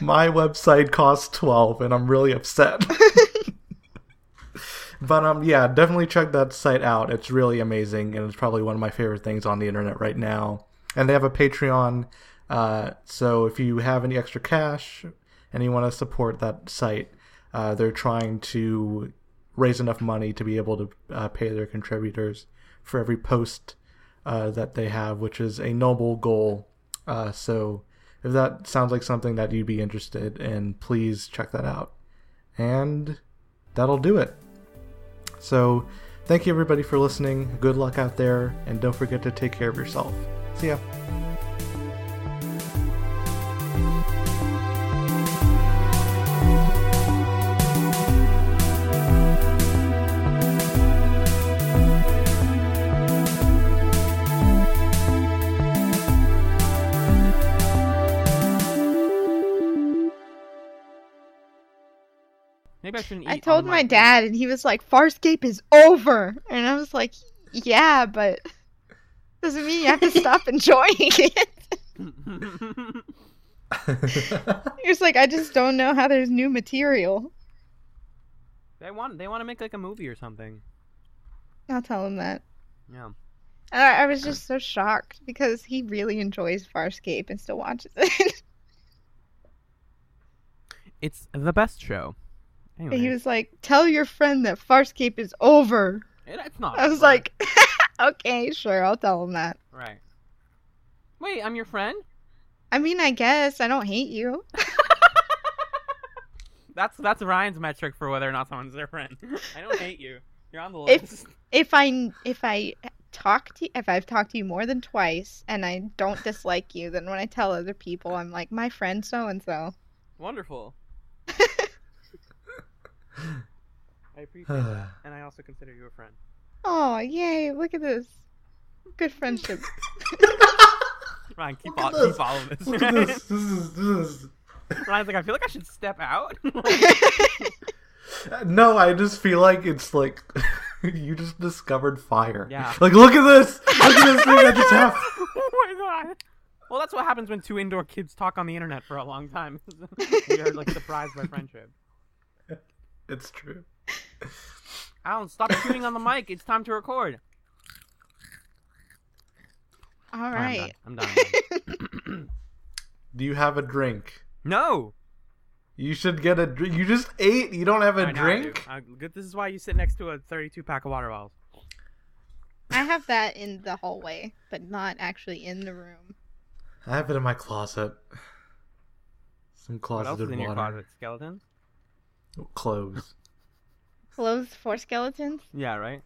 my *laughs* website cost twelve, and I'm really upset. *laughs* but um, yeah, definitely check that site out. It's really amazing, and it's probably one of my favorite things on the internet right now. And they have a Patreon, uh, so if you have any extra cash and you want to support that site, uh, they're trying to raise enough money to be able to uh, pay their contributors for every post uh, that they have, which is a noble goal. Uh, so if that sounds like something that you'd be interested in, please check that out. And that'll do it. So thank you everybody for listening. Good luck out there, and don't forget to take care of yourself. See ya. Maybe I shouldn't eat. I told the my dad, and he was like, "Farscape is over," and I was like, "Yeah, but doesn't mean you have to stop enjoying it." *laughs* he was like, "I just don't know how there's new material." they want they want to make like a movie or something. I'll tell him that. Yeah. I, I was just so shocked because he really enjoys Farscape and still watches it. It's the best show. Anyway, he was like, "Tell your friend that Farscape is over." It- it's not. I was over. like, *laughs* "Okay, sure, I'll tell him that." right. Wait, I'm your friend. I mean, I guess I don't hate you. *laughs* That's that's Ryan's metric for whether or not someone's their friend. *laughs* I don't hate you. You're on the If- list. if I if I talk to if I've talked to you more than twice and I don't dislike you, then when I tell other people, I'm like my friend so and so. Wonderful. *laughs* I appreciate that, and I also consider you a friend. Oh yay! Look at this, good friendship. *laughs* Ryan, keep Look at this. keep all of this. Look at this. This is this is. Ryan's like, I feel like I should step out. *laughs* No, I just feel like it's like *laughs* you just discovered fire. Yeah. Like, look at this! Look at this thing I just have. oh my god. Well, that's what happens when two indoor kids talk on the internet for a long time. we are like surprised by friendship. It's true. Allen, stop chewing on the mic. It's time to record. Alright. I'm done. I'm done. *laughs* Do you have a drink? no. You should get a drink. You just ate. You don't have a I know I do. drink. Uh. This is why you sit next to a 32 pack of water bottles. I have that in the hallway, but not actually in the room. I have it in my closet. Some What else is in your closet? Skeletons? Clothes. Clothes for skeletons. Yeah, right.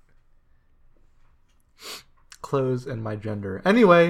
Clothes and my gender. Anyway,